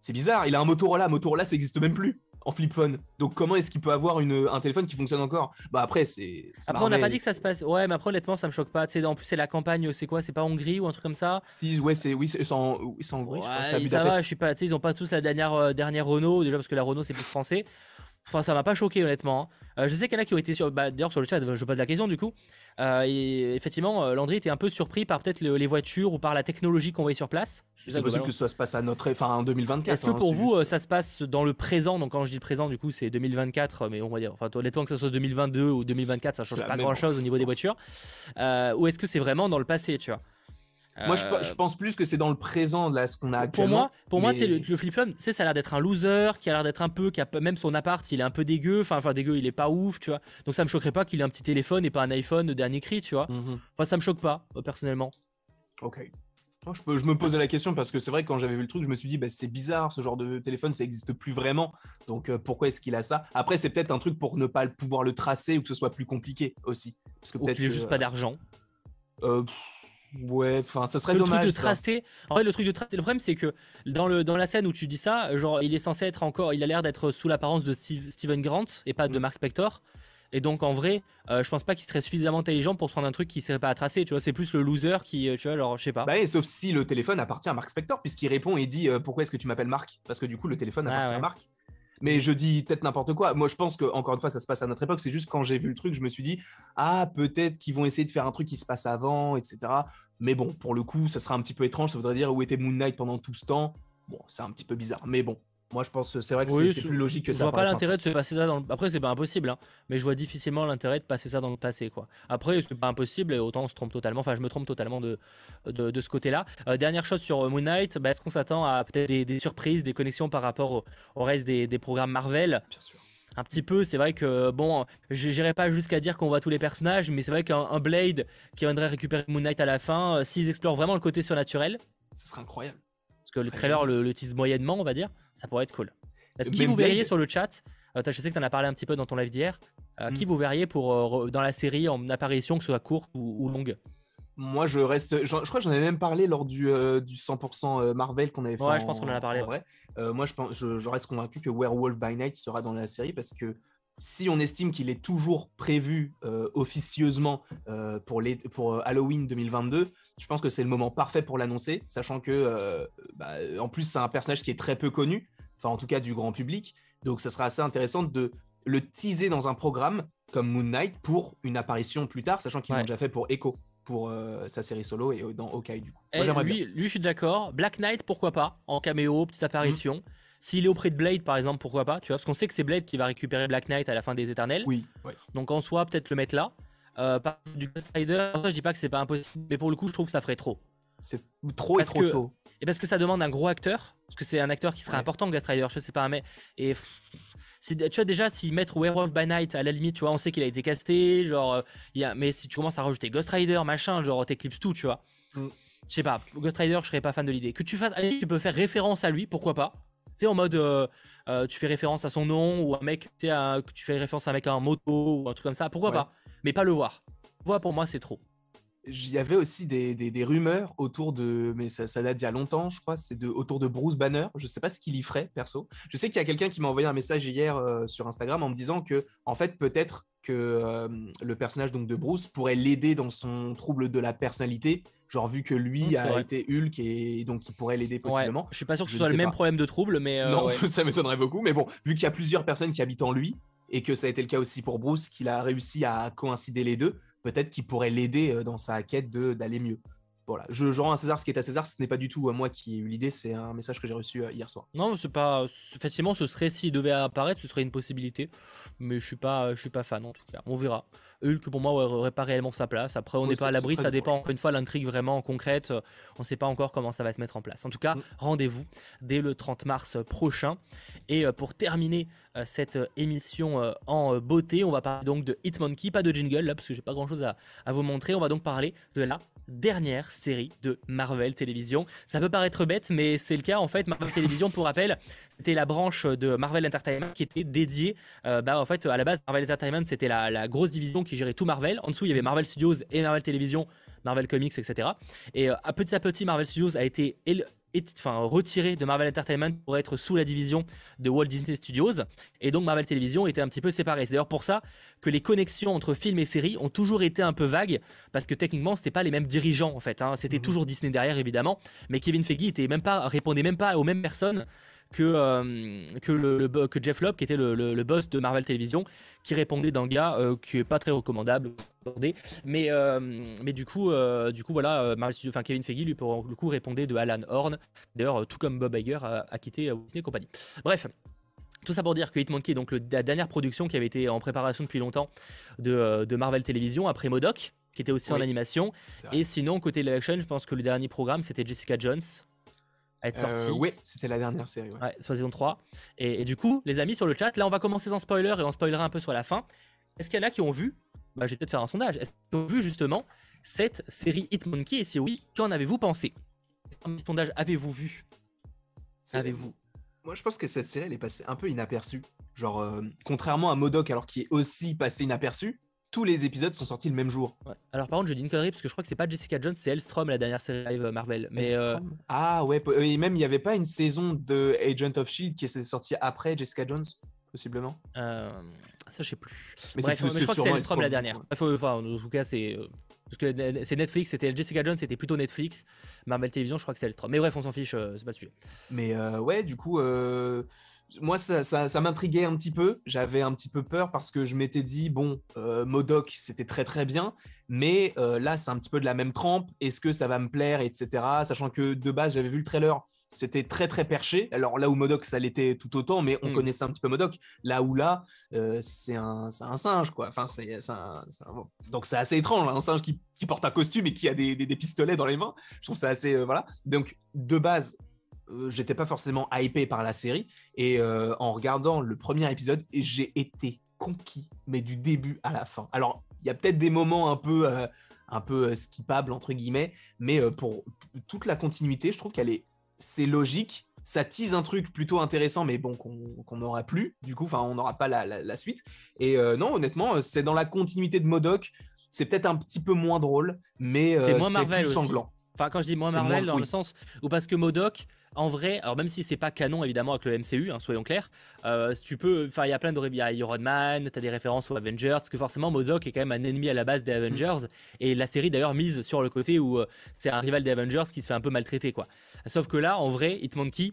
c'est bizarre, il a un Motorola, Motorola ça n'existe même plus. en flip phone. Donc comment est-ce qu'il peut avoir une, un téléphone qui fonctionne encore? Bah après, c'est.
Après, on n'a pas dit que ça se passe. Ouais, mais après, honnêtement, ça me choque pas. Tu sais, en plus, c'est la campagne, c'est quoi C'est pas Hongrie ou un truc comme ça?
Si, ouais, c'est oui, c'est en, Hongrie.
je ça va, je suis pas. Tu sais, ils ont pas tous la dernière, euh, dernière Renault, déjà parce que la Renault, c'est plus français. Enfin, ça m'a pas choqué, honnêtement. Hein. Euh, je sais qu'il y en a qui ont été sur. Bah, D'ailleurs, sur le chat, je pose la question du coup. Euh, et effectivement, euh, Landry était un peu surpris par peut-être les voitures ou par la technologie qu'on voyait sur place.
C'est possible que ça se passe à notre, enfin en 2024.
Est-ce que hein, pour vous, ça se passe dans le présent? Donc quand je dis le présent, du coup, c'est 2024, mais on va dire, enfin honnêtement que ce soit 2022 ou 2024, ça change pas grand-chose au niveau des voitures. ou est-ce que c'est vraiment dans le passé, tu vois?
Moi, je, euh, pense plus que c'est dans le présent, là, ce qu'on a actuellement.
Pour moi, pour moi le, le flip-flop, ça a l'air d'être un loser, qui a l'air d'être un peu, qui a même son appart, il est un peu dégueu, enfin, enfin dégueu, il est pas ouf, tu vois. Donc ça me choquerait pas qu'il ait un petit téléphone et pas un iPhone de dernier cri, tu vois. Mhm. Enfin, ça me choque pas, euh, personnellement.
Ok. Je, peux, je, me posais la question parce que c'est vrai que quand j'avais vu le truc, je me suis dit, bah, c'est bizarre, ce genre de téléphone, ça n'existe plus vraiment. Donc euh, pourquoi est-ce qu'il a ça? Après, c'est peut-être un truc pour ne pas pouvoir le tracer ou que ce soit plus compliqué aussi.
Parce que peut-être. juste pas d'argent.
Euh, Ouais, enfin, ça serait dommage.
Le truc de tracer. En fait, le truc de tracer. Le problème, c'est que dans, le, dans la scène où tu dis ça, genre, il est censé être encore. Il a l'air d'être sous l'apparence de Steven Grant et pas de mm. Mark Spector. Et donc, en vrai, euh, je pense pas qu'il serait suffisamment intelligent pour prendre un truc qui serait pas à tracer. Tu vois, c'est plus le loser qui, euh, tu vois, alors, je sais pas.
Bah, sauf si le téléphone appartient à Mark Spector, puisqu'il répond et dit euh, Pourquoi est-ce que tu m'appelles Mark? Parce que du coup, le téléphone ah appartient à Mark. Mais je dis peut-être n'importe quoi. Moi, je pense que encore une fois, ça se passe à notre époque. C'est juste quand j'ai vu le truc, je me suis dit ah peut-être qu'ils vont essayer de faire un truc qui se passe avant, etc. Mais bon, pour le coup, ça sera un petit peu étrange. Ça voudrait dire où était Moon Knight pendant tout ce temps. Bon, c'est un petit peu bizarre. Mais bon, moi, je pense c'est vrai que c'est plus logique que
ça.
Je
vois pas l'intérêt de se passer ça dans le... Après, c'est pas impossible, hein, mais je vois difficilement l'intérêt de passer ça dans le passé. quoi. Après, c'est pas impossible et autant on se trompe totalement. Enfin, je me trompe totalement de, de, ce côté-là. Euh, dernière chose sur euh, Moon Knight, bah, est-ce qu'on s'attend à peut-être des, surprises, des connexions par rapport au, reste des, des, programmes Marvel?
Bien sûr.
Un petit peu, c'est vrai que bon, j'irai pas jusqu'à dire qu'on voit tous les personnages, mais c'est vrai qu'un Blade qui viendrait récupérer Moon Knight à la fin, euh, s'ils explorent vraiment le côté surnaturel,
ce serait incroyable.
Parce que le trailer le, le tease moyennement, on va dire, ça pourrait être cool. Est-ce qui vous verriez sur le chat euh, Je sais que tu en as parlé un petit peu dans ton live d'hier. Euh, qui hmm. vous verriez pour, euh, dans la série en apparition, que ce soit courte ou, longue?
Moi, je reste. Je, crois que j'en avais même parlé lors du, du 100% Marvel qu'on avait fait.
Ouais, je pense qu'on en a parlé.
vrai. moi, je, pense, je, reste convaincu que Werewolf by Night sera dans la série parce que si on estime qu'il est toujours prévu officieusement pour, les, pour Halloween 2022, je pense que c'est le moment parfait pour l'annoncer, sachant que, bah, en plus, c'est un personnage qui est très peu connu enfin en tout cas du grand public. Donc ça sera assez intéressant de le teaser dans un programme comme Moon Knight pour une apparition plus tard, sachant qu'il l'a déjà fait pour Echo pour euh, sa série solo et dans Hawkeye du coup.
Eh, lui, lui, je suis d'accord. Black Knight, pourquoi pas En caméo, petite apparition. Mhm. S'il est auprès de Blade, par exemple, pourquoi pas Tu vois, parce qu'on sait que c'est Blade qui va récupérer Black Knight à la fin des Éternels.
Oui.
Donc en soi, peut-être le mettre là. Euh, du Ghost Rider, je dis pas que c'est pas impossible, mais pour le coup, je trouve que ça ferait trop.
C'est trop et trop tôt.
Et parce que ça demande un gros acteur, parce que c'est un acteur qui serait important, Ghost Rider, je sais pas, mais. Et. tu vois déjà si mettre Werewolf by Night à la limite tu vois on sait qu'il a été casté genre euh, y a, mais si tu commences à rajouter Ghost Rider machin genre t'éclipses tout tu vois mm. je sais pas Ghost Rider je serais pas fan de l'idée que tu fasses tu peux faire référence à lui pourquoi pas sais en mode euh, euh, tu fais référence à son nom ou un mec tu sais tu fais référence à un mec à un moto ou un truc comme ça pourquoi pas mais pas le voir. Voir pour moi c'est trop
il y avait aussi des, des, rumeurs autour de, mais ça, ça date d'il y a longtemps, je crois, c'est de, autour de Bruce Banner. Je ne sais pas ce qu'il y ferait, perso. Je sais qu'il y a quelqu'un qui m'a envoyé un message hier euh, sur Instagram en me disant que, en fait, peut-être que euh, le personnage donc de Bruce pourrait l'aider dans son trouble de la personnalité, genre vu que lui mmh, a été Hulk et donc il pourrait l'aider possiblement.
Je suis pas sûr que ce soit le même problème de trouble, mais euh,
non, ça m'étonnerait beaucoup. Mais bon, vu qu'il y a plusieurs personnes qui habitent en lui et que ça a été le cas aussi pour Bruce, qu'il a réussi à coïncider les deux peut-être qu'il pourrait l'aider euh, dans sa quête d'aller mieux. Voilà, je, je, rends à César ce qui est à César, ce n'est pas du tout à moi qui ai eu l'idée, c'est un message que j'ai reçu euh, hier soir.
Non, c'est pas. Effectivement, ce serait s'il devait apparaître, ce serait une possibilité, mais je suis pas, je suis pas fan en tout cas. On verra. Hulk pour moi aurait pas réellement sa place. Après, on n'est pas à l'abri, ça dépend encore une fois l'intrigue vraiment concrète. On ne sait pas encore comment ça va se mettre en place. En tout cas, mm. rendez-vous dès le 30 mars prochain. Et euh, pour terminer euh, cette émission en beauté, on va parler donc de Hitmonkey, pas de jingle là parce que j'ai pas grand chose à, à vous montrer. On va donc parler de la dernière série de Marvel Television. Ça peut paraître bête, mais c'est le cas en fait. Marvel Television, pour rappel, c'était la branche de Marvel Entertainment qui était dédiée. Euh, bah, en fait, à la base, Marvel Entertainment, c'était la, grosse division qui gérait tout Marvel. En dessous, il y avait Marvel Studios et Marvel Television. Marvel Comics, etc. Et euh, petit à petit, Marvel Studios a été enfin, retiré de Marvel Entertainment pour être sous la division de Walt Disney Studios. Et donc Marvel Television était un petit peu séparé. C'est d'ailleurs pour ça que les connexions entre films et séries ont toujours été un peu vagues, parce que techniquement, c'était pas les mêmes dirigeants en fait. Hein. C'était mhm. toujours Disney derrière évidemment, mais Kevin Feige était même pas, répondait même pas aux mêmes personnes que, euh, que, le, que Jeff Lobb, qui était le, boss de Marvel Television, qui répondait d'un gars euh, qui est pas très recommandable. Mais, euh, mais du coup, du coup voilà, enfin, Kevin Feige lui pour le coup répondait de Alan Horn. D'ailleurs, tout comme Bob Iger a, quitté Disney Company. Bref. Tout ça pour dire que Hitmonkey, donc la dernière production qui avait été en préparation depuis longtemps de, de Marvel Television après Modoc, qui était aussi en animation. Et sinon, côté live action, je pense que le dernier programme c'était Jessica Jones, à être sorti.
Euh, oui, c'était la dernière série.
Ouais, saison 3. Et, du coup, les amis sur le chat, là on va commencer sans spoiler et on spoilera un peu sur la fin. Est-ce qu'il y en a qui ont vu? Bah, Je vais peut-être faire un sondage. Est-ce qu'ils ont vu justement cette série Hitmonkey Et si oui, qu'en avez-vous pensé? Un petit sondage, avez-vous vu? Avez-vous?
Moi je pense que cette série elle est passée un peu inaperçue. Genre, euh, contrairement à Modoc, alors qui est aussi passé inaperçu, tous les épisodes sont sortis le même jour.
Alors par contre, je dis une connerie parce que je crois que c'est pas Jessica Jones, c'est Elstrom la dernière série live Marvel. Mais euh,
ah ouais, et même il y avait pas une saison de Agent of Shield qui est sortie après Jessica Jones, possiblement?
Euh... Ça je sais plus. Mais, Bref, je crois que c'est Elstrom la dernière. Enfin, en tout cas c'est euh, parce que c'est Netflix, c'était Jessica Jones, c'était plutôt Netflix. Marvel Télévision, je crois que c'est Elstrom. Mais bref, on s'en fiche, euh, c'est pas le sujet.
Mais ouais, du coup moi, ça, m'intriguait un petit peu. J'avais un petit peu peur parce que je m'étais dit, bon, euh, Modoc, c'était très très bien, mais euh, là, c'est un petit peu de la même trempe. Est-ce que ça va me plaire, etc. Sachant que de base, j'avais vu le trailer, c'était très très perché. Alors là où Modoc, ça l'était tout autant, mais on hmm. connaissait un petit peu Modoc. Là où là, euh, c'est un, singe, quoi. Enfin, c'est Donc c'est assez étrange, un singe qui, porte un costume et qui a des, des, pistolets dans les mains. Je trouve ça assez. voilà. Donc de base, j'étais pas forcément hypé par la série. Et euh, en regardant le premier épisode, j'ai été conquis, mais du début à la fin. Alors, il y a peut-être des moments un peu, euh, un peu skippables, entre guillemets, mais pour toute la continuité, je trouve qu'elle est. C'est logique. Ça tease un truc plutôt intéressant, mais bon, qu'on n'aura plus. Du coup, enfin, on n'aura pas la, suite. Et non, honnêtement, c'est dans la continuité de Modoc. C'est peut-être un petit peu moins drôle, mais c'est plus sanglant.
Enfin, quand je dis moins Marvel, dans le sens où parce que Modoc, en vrai, alors même si c'est pas canon évidemment avec le MCU, hein, soyons clairs, euh, tu peux, enfin il y a plein de, il y a Iron Man, t'as des références aux Avengers, parce que forcément Modoc est quand même un ennemi à la base des mm. Avengers, et la série d'ailleurs mise sur le côté où euh, c'est un rival des Avengers qui se fait un peu maltraiter quoi. Sauf que là, en vrai, Hitmonkey,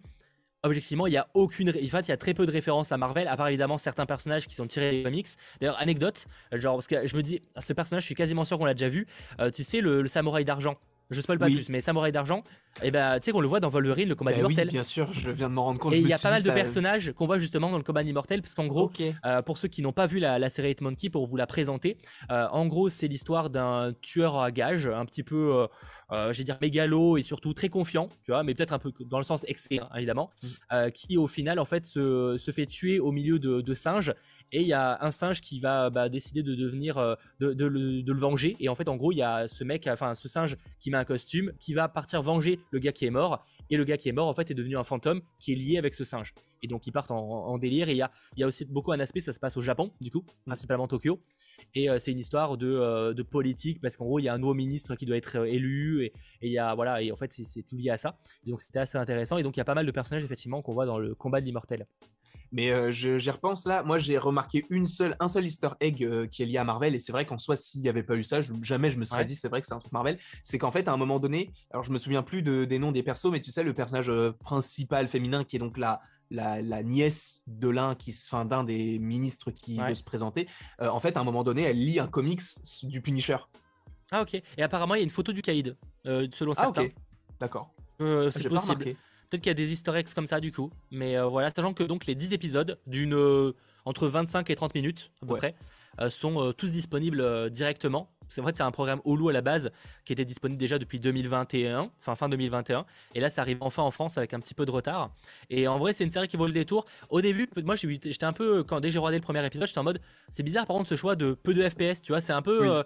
objectivement, il y a aucune. En fait, il y a très peu de références à Marvel, à part évidemment certains personnages qui sont tirés des comics. D'ailleurs, anecdote, genre, parce que je me dis, ce personnage, je suis quasiment sûr qu'on l'a déjà vu. Euh, tu sais, le samouraï d'argent je spoil pas plus, mais Samouraï d'argent, et eh ben, tu sais qu'on le voit dans Wolverine, le combat bah immortel.
Oui, bien sûr, je viens de m'en rendre compte.
Et il y a pas mal de personnages qu'on voit justement dans le combat immortel, parce qu'en gros, euh, pour ceux qui n'ont pas vu la, série Hit Monkey, pour vous la présenter, euh, en gros, c'est l'histoire d'un tueur à gages, un petit peu, euh, j'ai dire, mégalo et surtout très confiant, tu vois, mais peut-être un peu dans le sens excès, hein, évidemment, mm. qui au final, en fait, se, se fait tuer au milieu de, de singes et il y a un singe qui va bah, décider de devenir euh, de, le, venger. Et en fait en gros il y a ce mec enfin ce singe qui met un costume qui va partir venger le gars qui est mort. Et le gars qui est mort en fait est devenu un fantôme qui est lié avec ce singe. Et donc ils partent en, délire. Et il y a, y a aussi beaucoup un aspect ça se passe au Japon du coup principalement Tokyo. Et euh, c'est une histoire de, euh, de politique parce qu'en gros il y a un nouveau ministre qui doit être élu. Et, il y a voilà et en fait c'est tout lié à ça. Donc c'était assez intéressant. Et donc il y a pas mal de personnages effectivement qu'on voit dans le combat de l'immortel
mais euh, j'y repense là. Moi, j'ai remarqué une seule, un seul Easter egg euh, qui est lié à Marvel. Et c'est vrai qu'en soi, s'il n'y avait pas eu ça, jamais je me serais dit, c'est vrai que c'est un truc Marvel. C'est qu'en fait, à un moment donné, alors je me souviens plus des noms des persos, mais tu sais, le personnage euh, principal féminin qui est donc la, la, nièce de l'un qui enfin, d'un des ministres qui veut se présenter, en fait, à un moment donné, elle lit un comics du Punisher.
Ah, ok. Et apparemment, il y a une photo du Caïd, selon ah, certains. ok.
D'accord.
c'est possible. Peut-être qu'il y a des easter eggs comme ça du coup. Mais euh, voilà, sachant que donc les 10 épisodes d'une euh, entre 25 et 30 minutes à peu près euh, sont tous disponibles directement. C'est vrai que c'est un programme Hulu à la base qui était disponible déjà depuis 2021, enfin fin 2021. Et là, ça arrive enfin en France avec un petit peu de retard. Et en vrai, c'est une série qui vaut le détour. Au début, moi, j'étais un peu, quand dès que j'ai regardé le premier épisode, j'étais en mode, c'est bizarre par contre ce choix de peu de FPS, tu vois, c'est un peu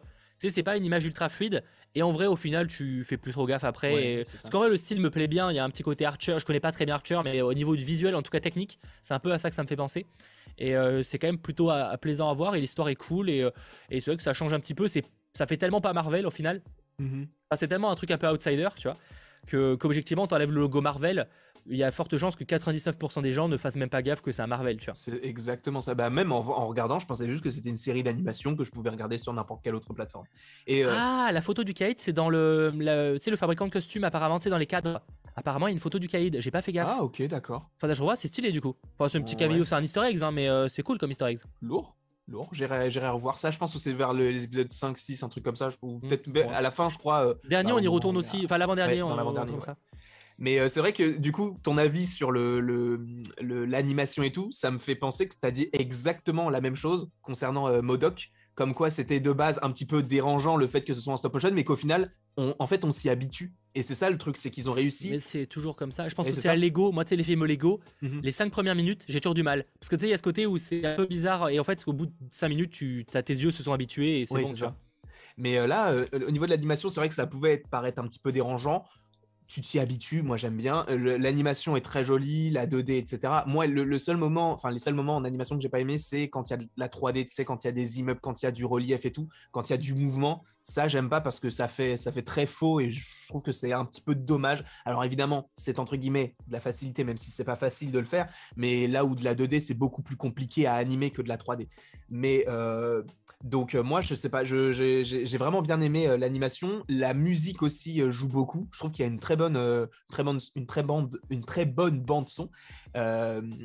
sais, c'est pas une image ultra fluide. Et en vrai, au final, tu fais plus trop gaffe après. Parce qu'en vrai, le style me plaît bien. Il y a un petit côté Archer. Je connais pas très bien Archer, mais au niveau du visuel, en tout cas technique, c'est un peu à ça que ça me fait penser. Et euh, c'est quand même plutôt plaisant à voir. Et l'histoire est cool. Et, euh, et c'est vrai que ça change un petit peu. Ça fait tellement pas Marvel au final. Mm-hmm. c'est tellement un truc un peu outsider, tu vois. que qu'objectivement, t'enlèves le logo Marvel, il y a forte chance que 99% des gens ne fassent même pas gaffe que c'est un Marvel, tu vois.
C'est exactement ça. Bah, même en, en regardant, je pensais juste que c'était une série d'animation que je pouvais regarder sur n'importe quelle autre plateforme. Et euh,
Ah, la photo du Kaïd, c'est dans le, le le fabricant de costumes, apparemment, c'est dans les cadres. Apparemment, il y a une photo du Kaïd, j'ai pas fait gaffe.
ah, ok, d'accord.
Enfin, je revois, c'est stylé du coup. Enfin, c'est un petit
Ouais.
cameo, c'est un easter egg, hein, mais euh, c'est cool comme easter egg.
Lourd. Lourd. J'irai j'irai revoir ça. Je pense que c'est vers le- les épisodes 5, 6, un truc comme ça. Ou
Mm.
peut-être à la fin, je crois. euh,
Dernier,
bah,
on y
au
retourne aussi. Enfin, l'avant-dernier,
Ouais,
on on retourne
ouais.
ça.
Mais euh, c'est vrai que du coup, ton avis sur le, le- le- l'animation et tout, ça me fait penser que tu as dit exactement la même chose concernant euh, Modoc, comme quoi c'était de base un petit peu dérangeant le fait que ce soit en stop motion, mais qu'au final, on, en fait, on s'y habitue. Et c'est ça le truc, c'est qu'ils ont réussi.
Mais c'est toujours comme ça. Je pense
Et
que
c'est
à Lego. Moi, tu sais, les films Lego,
Mhm.
les 5 premières minutes, j'ai toujours du mal. Parce que tu sais, il y a ce côté où c'est un peu bizarre. Et en fait, au bout de 5 minutes, tu as tes yeux se sont habitués et c'est
Oui,
bon.
ça. Mais euh, là, euh, au niveau de l'animation, c'est vrai que ça pouvait paraître un petit peu dérangeant. Tu t'y habitues, moi j'aime bien. Euh, L'animation est très jolie, la 2D, etc. Moi, le, le seul moment, enfin les seuls moments en animation que j'ai pas aimé, c'est quand il y a de la 3D, tu sais, quand il y a des immeubles, quand il y a du relief et tout, quand il y a du mouvement. Ça, j'aime pas parce que ça fait, ça fait très faux et je trouve que c'est un petit peu dommage. Alors évidemment, c'est entre guillemets de la facilité, même si c'est pas facile de le faire. Mais là où de la 2D, c'est beaucoup plus compliqué à animer que de la 3D. Mais euh, donc euh, moi, je sais pas, j'ai vraiment bien aimé euh, l'animation. La musique aussi joue beaucoup. Je trouve qu'il y a une très bonne, très bonne, une très bande, une très bonne bande son.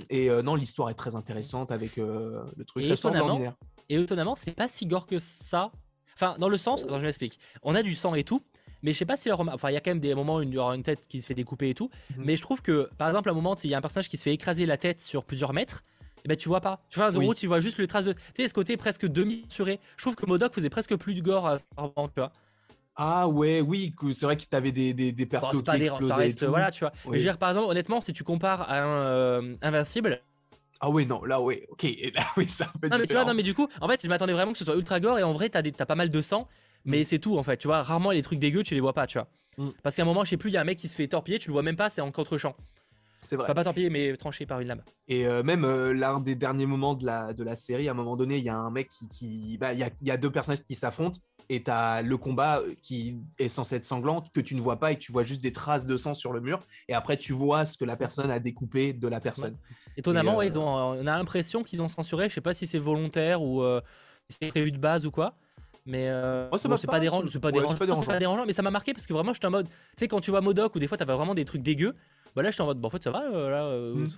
Et non, l'histoire est très intéressante avec le truc.
Et
ça
étonnamment. Et étonnamment, c'est pas si gore que ça. Enfin, dans le sens, attends, je m'explique. On a du sang et tout, mais je sais pas si remar- Enfin, il y a quand même des moments où il y aura une tête qui se fait découper et tout.
Mhm.
Mais je trouve que, par exemple, à un moment, il y a un personnage qui se fait écraser la tête sur plusieurs mètres. Et ben tu vois pas. Tu vois, en gros, tu vois juste les traces de. Tu sais, ce côté presque demi-suré. Je trouve que Modoc faisait presque plus de gore à ce moment, tu vois.
Ah ouais, oui, c'est vrai que tu avais des, des, des persos qui
pas des-
explosaient et
reste,
tout.
voilà, tu vois. Mais je veux dire, par exemple, honnêtement, si tu compares à un euh, Invincible,
Ah oui, non, là, oui, ok. Et là, oui, c'est un peu
Non mais, vois, non mais du coup, en fait, je m'attendais vraiment que ce soit ultra gore et en vrai, t'as, des, t'as pas mal de sang, mais
Mm.
c'est tout en fait. Tu vois, rarement les trucs dégueux, tu les vois pas, tu vois.
Mm.
Parce qu'à un moment, je sais plus, il y a un mec qui se fait torpiller, tu le vois même pas, c'est en contre-champ.
C'est vrai.
Enfin, pas torpiller, mais tranché par une lame.
Et euh, même euh, l'un des derniers moments de la, de la série, à un moment donné, il y a un mec qui. qui- bah, Il y, a, y a deux personnages qui s'affrontent et tu as le combat euh, qui est censé être sanglant, que tu ne vois pas et tu vois juste des traces de sang sur le mur. Et après, tu vois ce que la personne a découpé de la personne.
Étonnamment,
euh,
ouais, ils ont, on a l'impression qu'ils ont censuré, je sais pas si c'est volontaire ou euh, si c'est prévu de base ou quoi. Mais euh, bon, c'est
pas-
pas, pas,
ouais,
dérangeant,
pas dérangeant.
pas dérangeant, mais ça m'a marqué parce que vraiment j'étais en mode, tu sais, quand tu vois Modoc où des fois t'avais vraiment des trucs dégueux, bah là j'étais en mode, bon, en fait ça va, euh, là, euh,
Mm.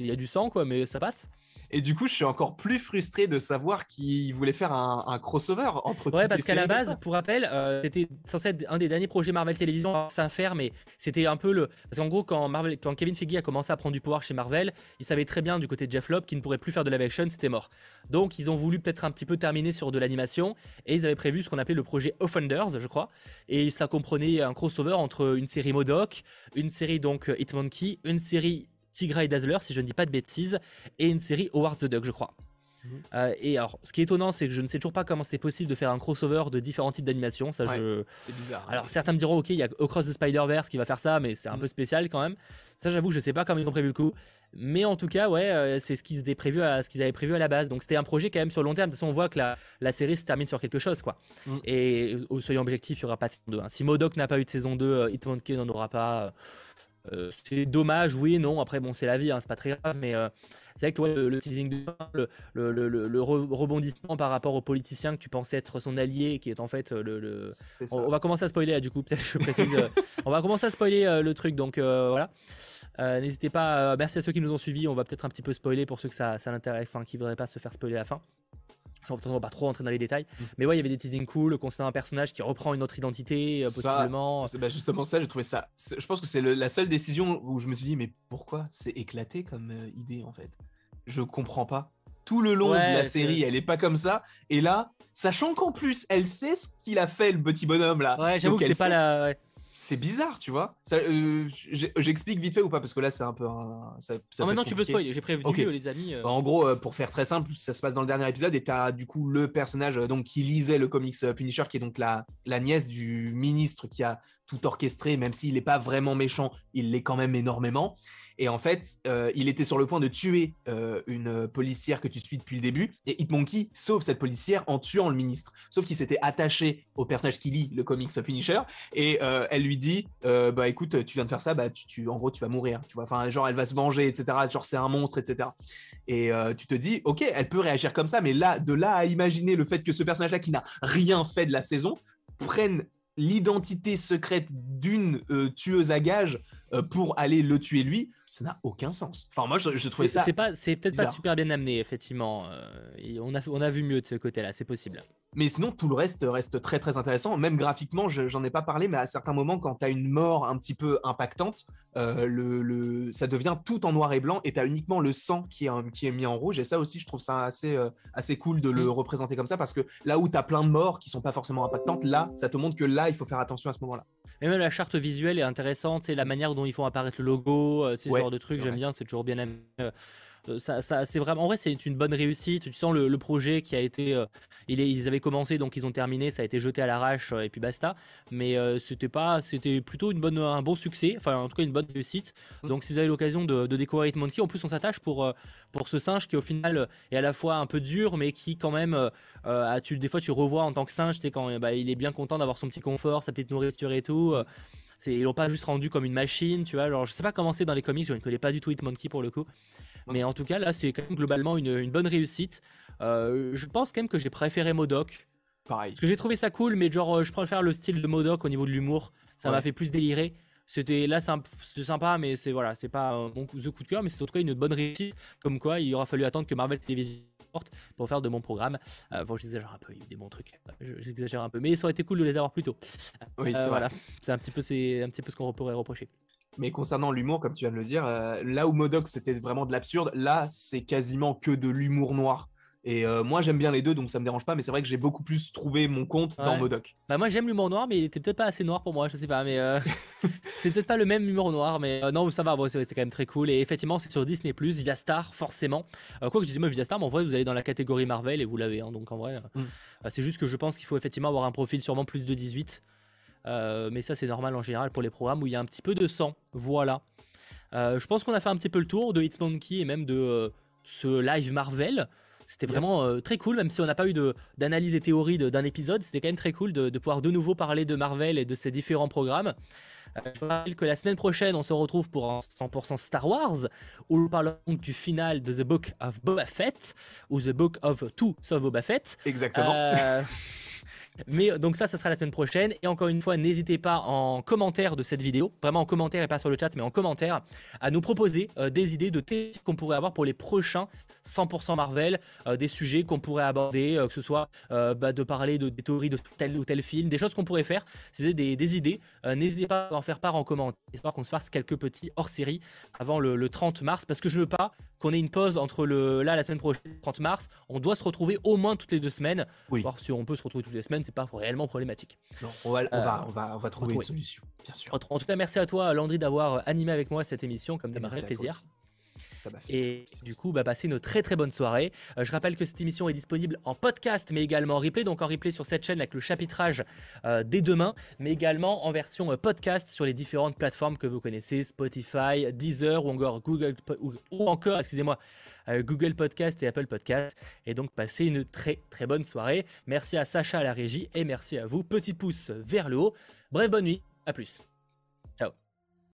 Il y a du sang quoi, mais ça passe.
Et du coup, je suis encore plus frustré de savoir qu'ils voulaient faire un, un crossover entre
Ouais, parce qu'à la base, pour rappel, euh, c'était censé être un des derniers projets Marvel Télévision à faire, mais c'était un peu le. Parce qu'en gros, quand, Marvel, quand Kevin Feige a commencé à prendre du pouvoir chez Marvel, il savait très bien du côté de Jeff Lobb qu'il ne pourrait plus faire de live action, c'était mort. Donc, ils ont voulu peut-être un petit peu terminer sur de l'animation, et ils avaient prévu ce qu'on appelait le projet Offenders, je crois. Et ça comprenait un crossover entre une série Modoc, une série donc euh, Hitmonkey, une série Tigra et Dazzler, si je ne dis pas de bêtises, et une série Howard the Duck, je crois.
Mhm.
Euh, et alors, ce qui est étonnant, c'est que je ne sais toujours pas comment c'est possible de faire un crossover de différents types d'animation. Ça,
Ouais.
je...
C'est bizarre.
Alors, certains me diront, ok, il y a Across the Spider-Verse qui va faire ça, mais c'est un
Mm.
peu spécial quand même. Ça, j'avoue je sais pas comment ils ont prévu le coup. Mais en tout cas, ouais, euh, c'est ce qu'ils avaient prévu à, ce qu'ils avaient prévu à la base. Donc, c'était un projet quand même sur le long terme. De toute façon, on voit que la, la série se termine sur quelque chose, quoi.
Mm.
Et euh, soyons objectifs, il y aura pas de saison 2. hein. Si Modoc n'a pas eu de saison 2, euh, Hitmonkey n'en aura pas. Euh, c'est dommage, oui non. Après, bon, c'est la vie, hein, c'est pas très grave, mais euh, c'est vrai que ouais, le, le teasing de le, le, le- le- le re- rebondissement par rapport au politicien que tu pensais être son allié, qui est en fait euh, le. On, va commencer à spoiler là, du coup, peut-être je précise. euh, on va commencer à spoiler le truc, donc voilà. N'hésitez pas, merci à ceux qui nous ont suivis. On va peut-être un petit peu spoiler pour ceux que ça, ça l'intéresse, enfin qui voudraient pas se faire spoiler à la fin. Genre, on va pas trop rentrer dans les détails.
Mm.
Mais ouais, il y avait des teasings cool concernant un personnage qui reprend une autre identité, euh,
Ça,
possiblement.
C'est bah, justement ça, j'ai trouvé ça. Je pense que c'est la seule décision où je me suis dit, mais pourquoi c'est éclaté comme euh, idée en fait? Je comprends pas. Tout le long
Ouais,
de la série, elle est pas comme ça. Et là, sachant qu'en plus, elle sait ce qu'il a fait, le petit bonhomme là.
Ouais, j'avoue que c'est
elle
pas
sait-
la. ouais.
C'est bizarre, tu vois. Euh, J'explique vite fait ou pas Parce que là, c'est un peu. un- ça, ça
Ah, maintenant tu peux spoiler, j'ai prévenu les amis. euh.
Bah, En gros, euh, pour faire très simple, ça se passe dans le dernier épisode et tu as du coup le personnage donc, qui lisait le comics Punisher, qui est donc la, la nièce du ministre qui a tout orchestré, même s'il n'est pas vraiment méchant, il l'est quand même énormément. Et en fait, euh, il était sur le point de tuer euh, une policière que tu suis depuis le début, et Hitmonkey sauve cette policière en tuant le ministre. Sauf qu'il s'était attaché au personnage qui lit le comics Punisher, et euh, elle lui dit, bah écoute, tu viens de faire ça, bah tu, en gros tu vas mourir, tu vois. Enfin, genre elle va se venger, etc. Genre c'est un monstre, etc. Et tu te dis, ok, elle peut réagir comme ça, mais là, de là à imaginer le fait que ce personnage-là qui n'a rien fait de la saison prenne l'identité secrète d'une tueuse à gages pour aller le tuer lui, ça n'a aucun sens. Enfin, moi, je, trouvais ça.
C'est peut-être pas super bien amené, effectivement. on a, on a vu mieux de ce côté-là, c'est possible.
Mais sinon, tout le reste reste très très intéressant. Même graphiquement, j'en ai pas parlé, mais à certains moments, quand tu as une mort un petit peu impactante, euh, le, ça devient tout en noir et blanc et tu as uniquement le sang qui est, qui est mis en rouge. Et ça aussi, je trouve ça assez, euh, assez cool de le mm. représenter comme ça parce que là où tu as plein de morts qui sont pas forcément impactantes, là, ça te montre que là, il faut faire attention à ce moment-là.
Et même la charte visuelle est intéressante, c'est la manière dont ils font apparaître le logo, euh, ces genre de trucs, j'aime bien, c'est toujours bien. Euh, ça, ça c'est vraiment, en vrai, c'est une bonne réussite. Tu sens le, projet qui a été, euh, il est, ils avaient commencé, donc ils ont terminé, ça a été jeté à l'arrache euh, et puis basta. Mais c'était pas, c'était plutôt une bonne, un bon succès, enfin en tout cas une bonne réussite. Mm. Donc si vous avez l'occasion de, de, découvrir Hitmonkey, en plus on s'attache pour pour ce singe qui au final est à la fois un peu dur, mais qui quand même, tu, des fois tu revois en tant que singe, c'est quand bah, il est bien content d'avoir son petit confort, sa petite nourriture et tout. Ils l'ont pas juste rendu comme une machine, tu vois. Alors je sais pas comment c'est dans les comics, je ne connais pas du tout Hitmonkey pour le coup. Mais en tout cas, là, c'est quand même globalement une, bonne réussite. Euh, je pense quand même que j'ai préféré Modoc.
Pareil.
Parce que j'ai trouvé ça cool, mais genre, euh, je préfère le style de Modoc au niveau de l'humour. Ça m'a fait plus délirer. C'était là, c'était sympa, mais c'est voilà, c'est pas mon coup, coup de cœur, mais c'est en tout cas une bonne réussite. Comme quoi, il aura fallu attendre que Marvel Television pour faire de mon programme. Euh, bon, j'exagère un peu, il y a eu des bons trucs. J'exagère un peu, mais ça aurait été cool de les avoir plus tôt.
Oui, c'est voilà.
C'est un petit peu, c'est un petit peu ce qu'on pourrait reprocher.
Mais concernant l'humour, comme tu viens de le dire, euh, là où Modoc c'était vraiment de l'absurde, là c'est quasiment que de l'humour noir. Et euh, moi j'aime bien les deux donc ça me dérange pas, mais c'est vrai que j'ai beaucoup plus trouvé mon compte dans Modoc.
Bah moi j'aime l'humour noir, mais il était peut-être pas assez noir pour moi, je sais pas, mais euh, c'est peut-être pas le même humour noir, mais non ça va, bon, c'est quand même très cool. Et effectivement c'est sur Disney via Star forcément. quoi que je disais moi via Star, mais en vrai vous allez dans la catégorie Marvel et vous l'avez, hein, donc en vrai mm. c'est juste que je pense qu'il faut effectivement avoir un profil sûrement plus de 18. Euh, mais ça, c'est normal en général pour les programmes où il y a un petit peu de sang. Voilà. Euh, je pense qu'on a fait un petit peu le tour de Hitmonkey et même de euh, ce live Marvel. C'était vraiment très cool, même si on n'a pas eu d'analyse et théorie d'un épisode. C'était quand même très cool de, pouvoir de nouveau parler de Marvel et de ses différents programmes. je rappelle que la semaine prochaine, on se retrouve pour un 100% Star Wars, où nous parlerons du final de The Book of Boba Fett, ou The Book of Two of Boba Fett.
Exactement.
Mais euh, donc ça, ça sera la semaine prochaine. Et encore une fois, n'hésitez pas en commentaire de cette vidéo, vraiment en commentaire et pas sur le chat, mais en commentaire, à nous proposer euh, des idées de thèmes qu'on pourrait avoir pour les prochains 100% Marvel, euh, des sujets qu'on pourrait aborder, que ce soit bah, de parler de, théories de tel ou tel film, des choses qu'on pourrait faire. Si vous avez des, idées, n'hésitez pas à en faire part en commentaire, histoire qu'on se fasse quelques petits hors-série avant le, 30 mars, parce que je veux pas qu'on ait une pause entre le là la semaine prochaine, 30 mars. On doit se retrouver au moins toutes les deux semaines, voir si on peut se retrouver toutes les semaines c'est pas réellement problématique.
Non, on va, on, va, on, va, trouver une solution, bien sûr.
En, tout cas, merci à toi, Landry, d'avoir animé avec moi cette émission, comme d'hab, plaisir. Ça fait et du coup, bah, passez une très très bonne soirée. Euh, je rappelle que cette émission est disponible en podcast, mais également en replay. Donc en replay sur cette chaîne avec le chapitrage euh, dès demain, mais également en version euh, podcast sur les différentes plateformes que vous connaissez Spotify, Deezer ou encore Google ou encore, excusez-moi, Google Podcast et Apple Podcast. Et donc, passez une très très bonne soirée. Merci à Sacha à la régie et merci à vous. Petit pouce vers le haut. Bref, bonne nuit. À plus.